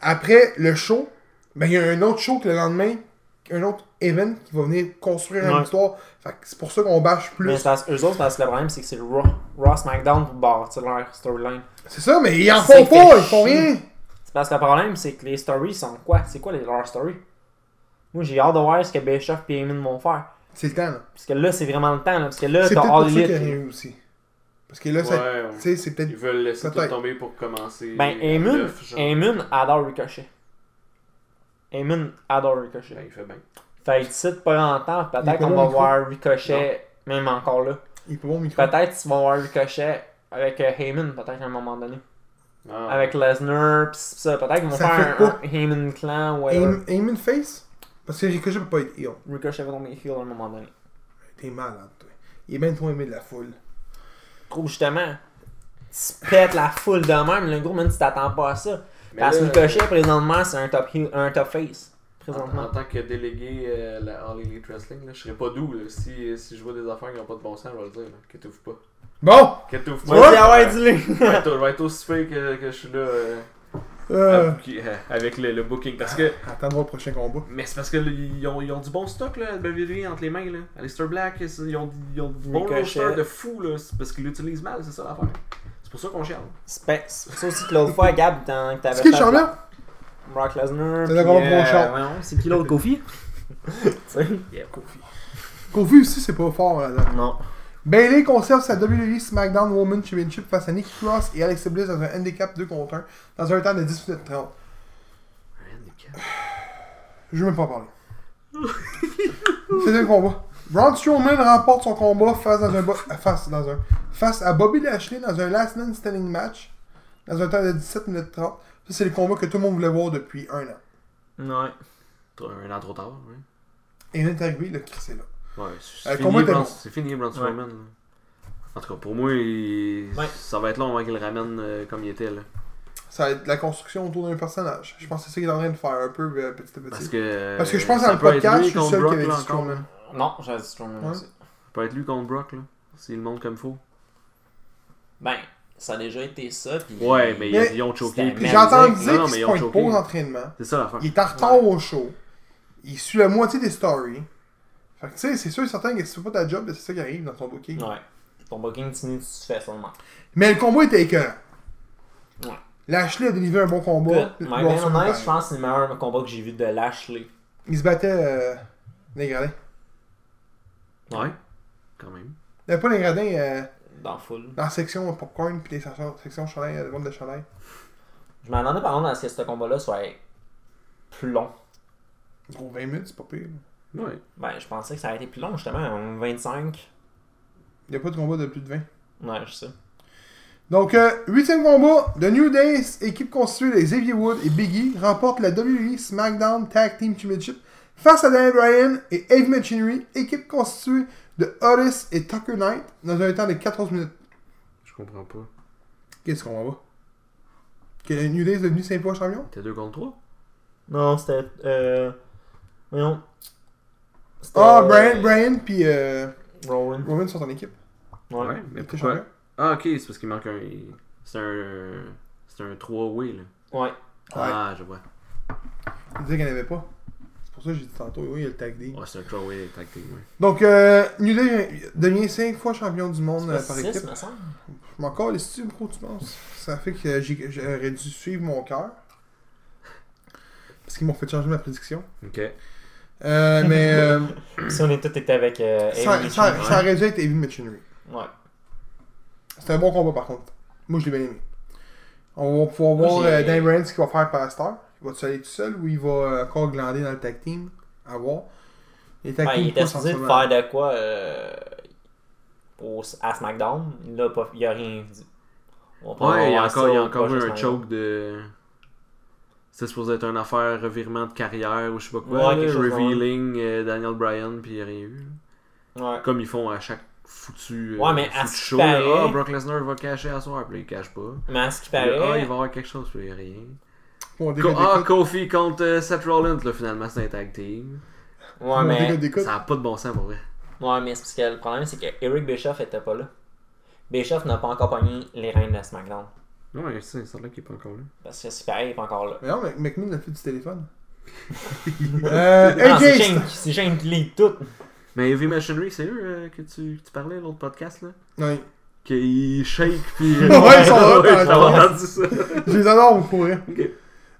après le show, ben il y a un autre show que le lendemain, un autre event qui va venir construire une Ouais. histoire. Fait que c'est pour ça qu'on bâche Mais plus. c'est parce- eux autres, parce que le problème, c'est que c'est le Raw, Raw SmackDown pour bâtir leur storyline. C'est ça, mais ils en C'est font pas, ils font rien. C'est parce que le problème, c'est que les stories sont quoi? C'est quoi les, leurs stories? Moi, j'ai hâte de voir ce que Bischoff et Heyman vont faire. C'est le temps, là. Parce que là, c'est vraiment le temps. Là, parce que là, C'est t'as All ça qu'il y a Elite. rien eu aussi. Parce que là, Ouais, ouais. tu sais, c'est peut-être. Ils veulent laisser tout tomber pour commencer. Ben. Heyman adore Ricochet. Heyman adore Ricochet. Ben, il fait bien. Fait que d'ici pas longtemps, peut-être qu'on va voir Ricochet, même encore là. Il pas bon micro. Peut-être tu vas voir Ricochet avec euh, Heyman, peut-être à un moment donné. Ah, Avec Lesnar, pis ça. Peut-être qu'ils vont Ça faire un, un Heyman clan ou in face? Parce que Ricochet peut pas être heel. Ricochet va tomber heel à un moment donné. T'es malade, toi. Il est bien trop aimé de la foule. Gros, justement, tu pètes la foule de même, le gros, même tu t'attends pas à ça. Mais Parce que Ricochet, présentement, c'est un top, heel, un top face. En, Présentement. en tant que délégué euh, la All Elite Wrestling, là, je serais pas doux. Là. Si, si je vois des affaires qui n'ont pas de bon sens, je vais le dire. Que t'ouvres pas. Bon Que t'ouvres pas. Ah ouais, dis-le. Je vais être- je vais être aussi fait que, que je suis là euh, euh... euh, avec le, le booking. Parce que. Attends de voir le prochain combat. Mais c'est parce que là, ils ont, ils ont du bon stock là, WWE entre les mains. Là. Aleister Black, ils ont, ils ont du bon roster de fou. Là. C'est parce qu'ils l'utilisent mal, c'est ça l'affaire. C'est pour ça qu'on chiale. C'est c'est pour ça aussi que l'autre fois, Gab, dans- que t'avais Est-ce qu'il est fait- champion Brock Lesnar. C'est puis, le combat pro short. voyons, C'est qui l'autre Kofi? <laughs> Tu sais? Kofi aussi, c'est pas fort là-dedans. Non. Bailey conserve sa WWE SmackDown Women's Championship face à Nikki Cross et Alexa Bliss dans un handicap 2 contre 1 dans un temps de 10 minutes 30. Je veux même pas en parler. <laughs> C'est un combat. Braun Strowman remporte son combat face, dans un bo- face, dans un, face à Bobby Lashley dans un Last Man Standing match dans un temps de 17 minutes 30. Ça, c'est le combat que tout le monde voulait voir depuis un an. Ouais. Un an trop tard, oui. Et il est arrivé, le Chris est là. Ouais, Euh, c'est combat fini, Braun- c'est fini, Braun Strowman. En tout cas, pour moi, il- Ouais. ça va être long avant qu'il le ramène euh, comme il était. Là. Ça va être la construction autour d'un personnage. Je pense que c'est ça qu'il est en train de faire un peu euh, petit à petit. Parce que, Parce que je pense que dans le podcast, je suis seul qui avait là, dit encore. Strowman. Non, j'avais dit Strowman aussi. Ça peut être lui contre Brock, là. S'il le montre comme faut. Ben, ça a déjà été ça. Puis Ouais, mais, Mais- ils ont choqué. Puis- Puis j'ai entendu Non, dire qu'il mais se pointe pas aux entraînements. C'est ça l'affaire. Il est en retard au show. Il suit la moitié des stories. Fait que tu sais, c'est sûr et certain que si tu fais pas ta job, ben, c'est ça qui arrive dans ton booking. Ouais. Ton booking, tu, tu fais seulement. Mais le combat était écœurant. Ouais. Lashley a délivré un bon combat. My Braun Ben je pense que c'est le meilleur combat que j'ai vu de Lashley. Il se battait euh, les. Ouais, quand même. Il n'y avait pas les gradins euh, Dans full. dans la section popcorn puis les sections, sections chandail, euh, le monde de chandail. Je m'attendais par contre à ce que ce combat-là soit plus long. Gros 20 minutes, c'est pas pire. Ouais. Ben, je pensais que ça aurait été plus long, justement. un 25. Il n'y a pas de combat de plus de 20. Ouais, je sais. Donc, euh, huitième combat, The New Days, équipe constituée de Xavier Wood et Biggie, remporte la WWE SmackDown Tag Team Championship face à Daniel Bryan et Heavy Machinery, équipe constituée de Otis et Tucker Knight, dans un temps de 14 minutes. Je comprends pas. Qu'est-ce qu'on va Que le New Days est devenu 5 fois champion T'es 2 contre 3 Non, c'était. Euh. Voyons. Ah, euh, Bryan, Bryan puis euh, Rowan. Roman sont en équipe. Ouais. mais T'es pourquoi? champion. Ah, ok, c'est parce qu'il manque un. C'est un. C'est un 3-way, là. Ouais. Ah, je vois. Il disait qu'il n'y en avait pas. C'est pour ça que j'ai dit tantôt, oui, il y a le tag team. Ouais, c'est un 3-way tag team, ouais. Donc, euh, New Day devient 5 fois champion du monde euh, par six, équipe. me semble. Je m'en calisse tu gros, tu penses? Ça fait que j'ai- j'aurais dû suivre mon cœur. Parce qu'ils m'ont fait changer ma prédiction. Ok. Euh, mais <laughs> euh, Si on est tous été avec euh, ça, Amy ça, ça aurait dû être Heavy Machinery. Ouais. C'était un bon combat par contre. Moi je l'ai bien aimé. On va pouvoir Moi, voir euh, Dan Bryan ce qu'il va faire par la star. Il va-tu aller tout seul ou il va euh, encore glander dans le tag team? À voir. Les tag Ben, team il était supposé de faire de quoi euh, au, à SmackDown. Il il a rien dit. Ouais, il y a encore, il y a encore eu un choke de. C'est supposé être une affaire revirement de carrière ou je sais pas quoi. Ouais, là, revealing euh, Daniel Bryan, puis il n'y a rien eu. Ouais. Comme ils font à chaque foutu, Ouais, mais à foutu show. là. paraît- Ah, Brock Lesnar va cacher à soir, puis il cache pas. Mais à ce qui paraît. ah, il va y avoir quelque chose, puis il n'y a rien. Ah. Kofi contre euh, Seth Rollins, là, finalement, c'est un tag team. Ouais, mais. Ça n'a pas de bon sens pour vrai. Ouais, mais c'est parce que le problème, c'est que Eric Bischoff était pas là. Bischoff n'a pas encore pogné les reins de SmackDown. Ouais, c'est ça là qu'il est pas encore là. Parce que c'est pareil, il est pas encore là. Mais non, mais McMahon a fait du téléphone. <laughs> euh, Non, c'est Shane, c'est Shane qui lit tout. Mais Heavy Machinery, c'est eux euh, que, tu, que tu parlais l'autre podcast là? Ouais. Qu'il shake puis. <laughs> Ouais, ils sont là, <laughs> Ouais, t'as j'avais raison. entendu ça. Je les adore, pour vrai. Ok.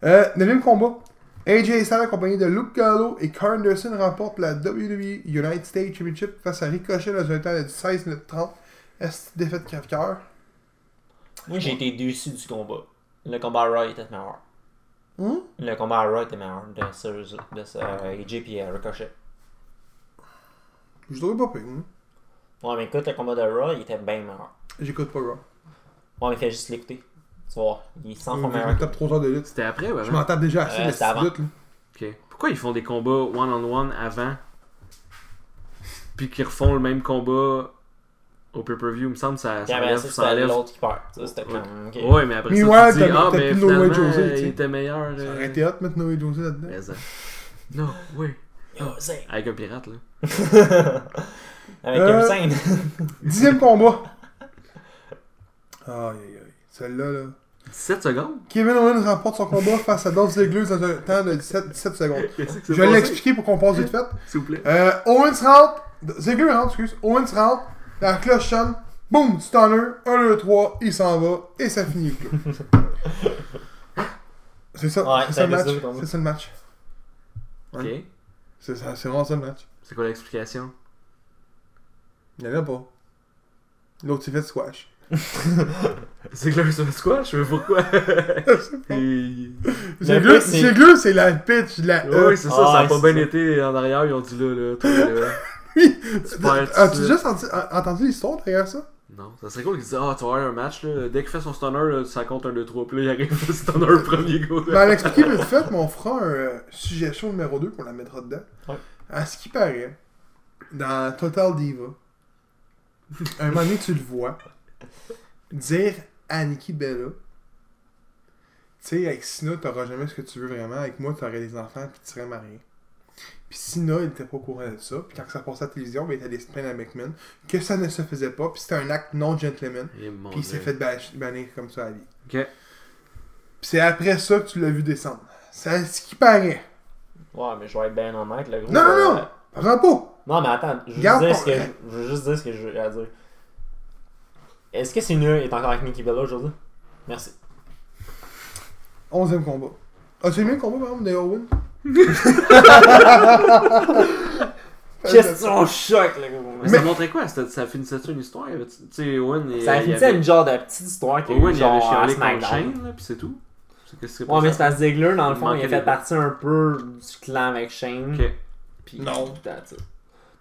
Euh, neuvième combat. AJ Styles accompagné de Luke Gallo et Carl Anderson remporte la WWE United States Championship face à Ricochet dans un temps de 16 minutes 30. Est-ce défaite crève-cœur? Moi, j'ai été déçu du combat. Le combat à Raw était meilleur. Hum? Le combat à Raw était meilleur de ce, de ce euh, AJ et Ricochet. Je trouve pas pire. hein. Ouais, mais écoute, le combat de Raw, il était bien meilleur. J'écoute pas Raw. Ouais, mais fais juste l'écouter. Tu voir, il est 100 fois Je me meilleur. tape 3 heures de lutte. C'était après ou Je m'en tape déjà assez Euh, de c'était 6 avant. luttes. là. Ok. Pourquoi ils font des combats one-on-one avant Puis qu'ils refont le même combat au pay-per-view? Il me semble que ça, ça enlève. ça, enlève. l'autre qui perd. Ça, c'était Ouais. comme. Ouais, mais après Mais ça, ouais, tu dis, ah, mais plus Noé finalement, euh, tu sais. il était meilleur. Ça euh, aurait été hot de mettre Noé José là-dedans. mais ça. Non, oui. C'est. Avec un pirate, là. <laughs> Avec Euh, un scène. Dixième combat. Aïe aïe aïe. Celle-là, là. 17 secondes? Kevin Owens remporte son combat face à Dolph Ziggler dans un temps de 17, 17 secondes. Je vais l'expliquer pour qu'on passe vite fait. S'il vous plaît. Euh, Owens rentre. Ziggler rentre, excuse. Owens rentre. La cloche sonne. Boum, stunner. 1, 2, 3. Il s'en va. Et ça finit. <laughs> C'est ça, Ouais, c'est ça le t'as match. C'est ça le match. Ok. C'est ça- c'est vraiment ça le match. C'est quoi l'explication? Il y en a pas. L'autre s'est fait squash. <laughs> C'est le squash, mais pourquoi <laughs> Et- Ziggler, pitch, c'est- c'est la pitch de la E. Oui, c'est ça, Ah, ça a ouais, pas c'est bien ça. été en arrière, ils ont dit là, là. <laughs> Oui. As-tu de déjà senti- a- entendu l'histoire derrière ça? Non, ça serait cool qu'ils disent Ah, tu vas avoir un match, là. dès qu'il fait son stunner, là, ça compte un 2-3, puis là, il arrive le stunner premier go. Ben, à l'expliquer vite fait, mais on fera un euh, chaud numéro 2 qu'on la mettra dedans. Ouais. À ce qui paraît, dans Total Diva, un moment donné, tu le vois dire à Nikki Bella Tu sais, avec Sina, t'auras jamais ce que tu veux vraiment. Avec moi, t'aurais des enfants, puis tu serais marié. Puis Sina, il était pas au courant de ça. Puis quand ça passait à la télévision, ben, il était allé se plaindre à McMahon que ça ne se faisait pas. Puis c'était un acte non gentleman. Mon Puis il s'est fait bannir comme ça à vie. Ok. Puis c'est après ça que tu l'as vu descendre. C'est ce qui paraît. Ouais, mais je vais être bien honnête, le gros. Non, non, non! euh, Prends pas! Non, mais attends, je veux, Garde dire ton- ce que je, je veux juste dire ce que je veux à dire. Est-ce que Cena est encore avec Nikki Bella aujourd'hui? Merci. 11e combat. As-tu aimé le combat, par exemple, de Owen? <laughs> Question <laughs> choc, le gros. Mais, ça montrait quoi? Ça, ça finissait-tu une histoire? Tu sais, Owen. il- Ça il finissait avait- une genre de petite histoire qui Owen, il avait genre à chialé contre SmackDown. Shane, là, puis c'est tout. C'est Ouais, mais c'est à Ziggler, dans le Il fond, il a fait des partie un peu du clan avec Shane. Ok. Puis, Non.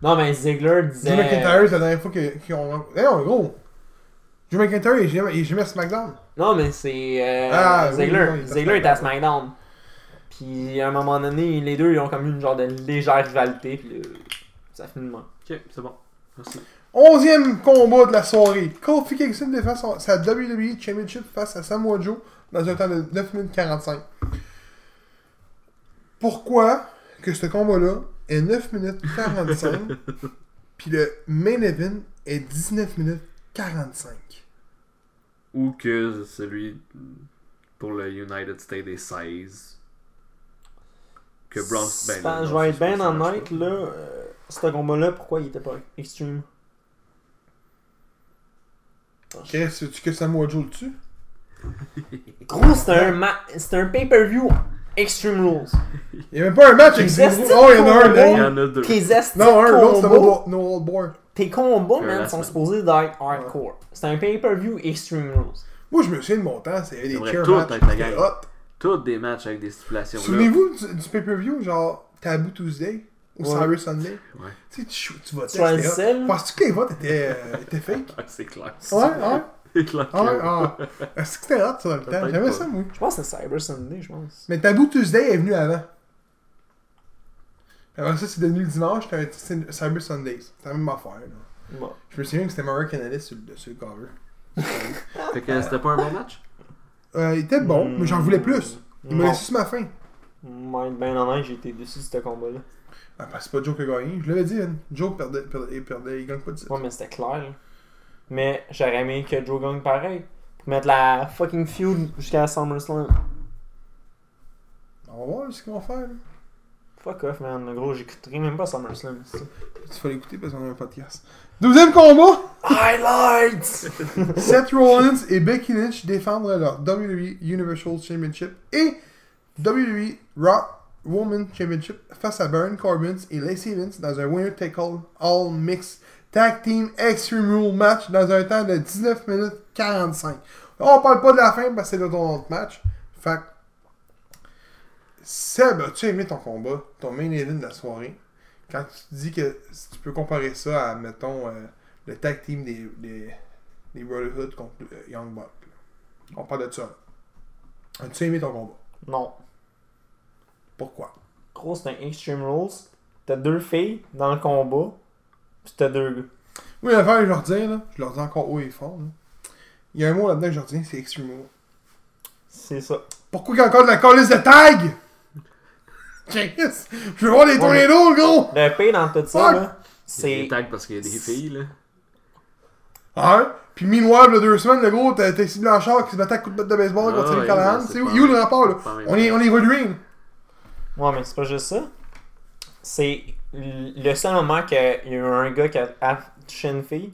Non, mais Ziggler Drew disait. McIntyre, c'est la dernière fois que- qu'ils ont. Eh non, gros! Drew McIntyre, il est jamais, il est jamais à SmackDown. Non, mais c'est. Euh, Ah, Ziggler. oui, il est à Ziggler était à SmackDown. Puis à un moment donné, les deux ils ont comme eu une genre de légère rivalité. Puis là, ça finit de même. Ok, c'est bon. Merci. Onzième combat de la soirée. Kofi Kingston défend son- sa WWE Championship face à Samoa Joe dans un temps de 9 minutes 45. Pourquoi que ce combat-là est 9 minutes 45 <laughs> puis le main event est 19 minutes 45? Ou que celui pour le United States est 16. Que Braun. Ben, là, je vais être bien honnête, là. euh, ce combat-là, pourquoi il était pas extreme Qu'est-ce que tu que Samoa Joe le tue? <laughs> Gros, c'était un, ma- c'était un pay-per-view Extreme Rules. Il n'y a même pas un match avec Les Drew- estis Oh, il y en a un, Il y en a deux. Non, un, l'autre, c'était No Old Boy. Tes combats, man, sont supposés d'être hardcore. C'est un pay-per-view Extreme Rules. Moi, je me souviens de mon temps, c'est des chair tout matchs. la gang. hot. Tous des matchs avec des stipulations. Souvenez-vous du, du pay-per-view, genre Taboo Tuesday ou Ouais. Cyrus Sunday? Ouais. Tu sais, tu, tu votais. Selle. Penses-tu que les votes étaient, euh, étaient fake? <laughs> Ouais, c'est clair. Ouais, ouais. C'est clair. que- Ouais, ah. Est-ce que c'était hot, ça, dans le temps? J'aimais ça, moi. Je pense que c'est Cyber Sunday, je pense. Mais Taboo Tuesday est venu avant. Après ça, c'est devenu le dimanche, c'était c'était Cyber Sundays. C'était la même affaire, là. Bon. Je me souviens que c'était American Alice sur, le- sur le cover. <laughs> Fait que c'était pas un bon match? Euh, il était bon, mais j'en voulais plus. Il m'a Non. laissé sur ma fin. Moi, être bien honnête, j'ai été déçu de ce combat-là. Ah, parce que c'est pas Joe qui a gagné. Je l'avais dit, hein. Joe perdait, perdait, il perdait, il gagne pas de titre. Ouais, mais c'était clair. là. Mais j'aurais aimé que Joe gagne pareil. Pour mettre la fucking feud jusqu'à SummerSlam. On va voir ce qu'ils vont faire. là. Fuck off, man. Le gros, j'écouterai même pas SummerSlam. Tu vas l'écouter parce qu'on a un podcast. Deuxième combat! Highlights! <laughs> Seth Rollins et Becky Lynch défendent leur WWE Universal Championship et WWE Raw Women Championship face à Baron Corbin et Lacey Evans dans un winner take all all mix tag team extreme rule match dans un temps de 19 minutes 45. On parle pas de la fin parce que c'est de ton autre match. Fait Seb, as-tu aimé ton combat, ton main event de la soirée? Quand tu dis que si tu peux comparer ça à, mettons, euh, le tag team des, des, des Brotherhood contre euh, Young Buck. là. On parle de ça. As-tu aimé ton combat? Non. Pourquoi? Gros, c'est un Extreme Rules. T'as deux filles dans le combat. Pis t'as deux gars. Oui, l'affaire, je leur dis, là, je leur dis encore haut et fort. là. Il y a un mot là-dedans que je dis, c'est Extreme Rule. C'est ça. Pourquoi qu'il y a encore de la calice de tag? Chris, je veux voir les Ouais, tornados, gros! Le pire dans tout ça, là, Il y a c'est. des tags parce qu'il y a des filles, là. Hein? Puis meanwhile, le deux semaines, le gros, t'as ici Blanchard qui se battait à coups de batte de baseball Ah, contre Sammy ouais, Callahan. C'est c'est où, pas- il est où le rapport, là? On est, on est Wolverine. Ouais, mais c'est pas juste ça. C'est le seul moment qu'il y a eu un gars qui a, a touché une fille.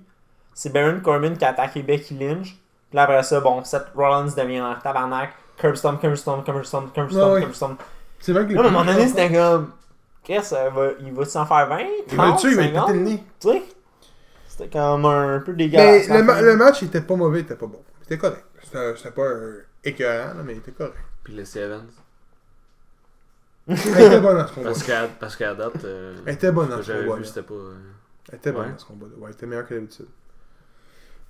C'est Baron Corbin qui a attaqué Becky Lynch. Puis là, après ça, bon, Seth Rollins devient un tabarnak. curb stomp, curb stomp, curb Ouais, ouais. C'est vrai que Là, à un moment donné, c'était comme. Chris, euh, va- il va s'en faire 20, Il va le 30, tuer, il va lui 50, péter le nez. tu sais? C'était comme un peu Mais dégueulasse. le, ma- le match, il était pas mauvais, il était pas bon. C'était correct. C'était c'était pas euh, écœurant, là, mais il était correct. Puis Lacey Evans. Elle était bonne dans ce combat. Parce qu'à parce qu'à date, euh, Elle était bonne ce dans que ce j'avais combat. vu, là. c'était pas. euh, Elle était bonne Ouais. dans ce combat. Ouais, elle était meilleure que d'habitude.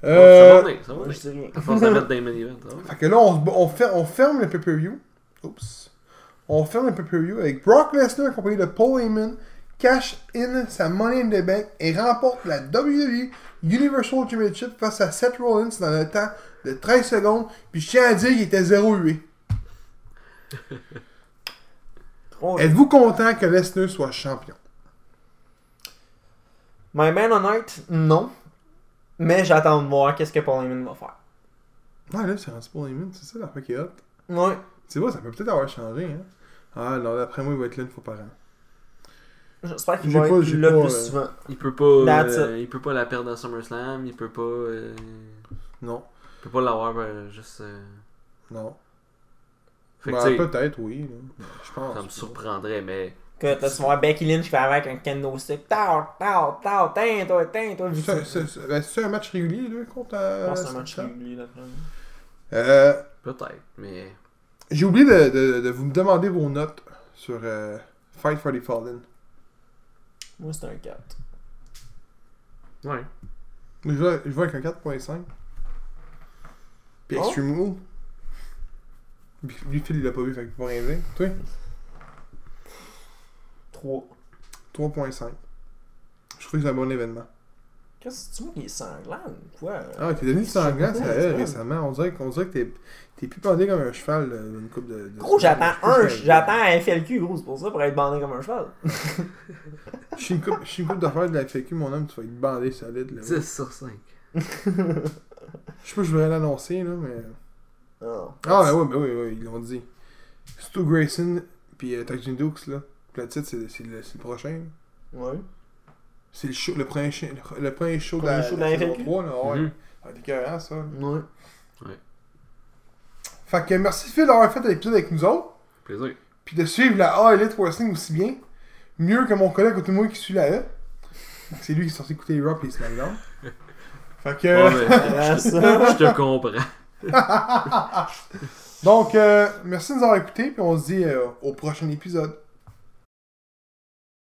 Ça Euh, va venir, ça va Moi, venir. je dis rien. À force de mettre dans les main events, ça va venir. Fait que là, on, se on, fer- on ferme le pay-per-view. Oups. On ferme le pay-per-view avec Brock Lesnar accompagné de Paul Heyman, cash in sa money in the bank et remporte la WWE Universal Championship face à Seth Rollins dans le temps de 13 secondes. Puis je tiens à dire qu'il était 0-8. <laughs> Trop Êtes-vous content que Lesnar soit champion? My Man on Night, non. Mais j'attends de voir qu'est-ce que Paul Heyman va faire. Ouais, là, c'est rendu Paul Heyman, c'est ça la fois qui est hot. Ouais. Tu vois, ça peut peut-être avoir changé, hein. Ah, non, d'après moi, il va être là une fois par an. J'espère qu'il va pas- être là pas, plus euh, souvent. Il peut pas, euh, il peut pas la perdre dans SummerSlam, il peut pas, euh, Non, il peut pas l'avoir euh, juste. euh, non. Ben, peut-être, oui. Je pense. ça me surprendrait, mais Que t'as souvent Becky Lynch qui fait avec un kendo stick. Tao, tao, tao, tiens, toi, tiens, toi. C'est ben, c'est un match régulier, là, contre. Je pense que c'est un match régulier d'après moi. Euh, peut-être, mais J'ai oublié de, de, de vous demander vos notes sur euh, Fight for the Fallen. Moi, c'est un 4. ouais. Je vais, je avec un 4.5. Puis Oh. Extreme Rule. Lui, lui, Phil, il l'a pas vu, fait qu'il peut pas rien dire. Toi, 3. 3.5. Je trouve que c'est un bon événement. Qu'est-ce que tu vois qu'il est sanglant ou quoi? Ah, t'es devenu sanglant, ça Ouais, elle, ouais. récemment. On dirait, qu'on dirait que t'es, t'es plus bandé comme un cheval d'une coupe de, de- Gros, j'attends un, j'attends un FLQ, gros, c'est pour ça, pour être bandé comme un cheval. Je suis une coupe, je suis une coupe d'affaires de la FAQ, mon homme, tu vas être bandé solide. Là. 10 sur 5. Je sais pas, je voudrais l'annoncer, là, mais. Oh. Ah, ben oui, ben oui, oui, ils l'ont dit. Stu Grayson, puis euh, Tajin Dukes, là. Puis le titre, c'est, c'est, le, c'est le prochain. là. Ouais. C'est le, show, le, premier, show- le, le premier show de Premier la, show de la la saison FAQ? 3, là. Ouais. T'es écœurant, ça. Ouais. Fait que merci Phil d'avoir fait l'épisode avec nous autres. Plaisir. Puis de suivre la A Elite Wrestling aussi bien. Mieux que mon collègue autour de moi qui suit la E. C'est lui qui est sorti écouter les Raw et les SmackDown. Fait que. Ouais, mais <laughs> Ah, ça. je te comprends. <laughs> Donc, euh, merci de nous avoir écoutés. Puis on se dit euh, au prochain épisode.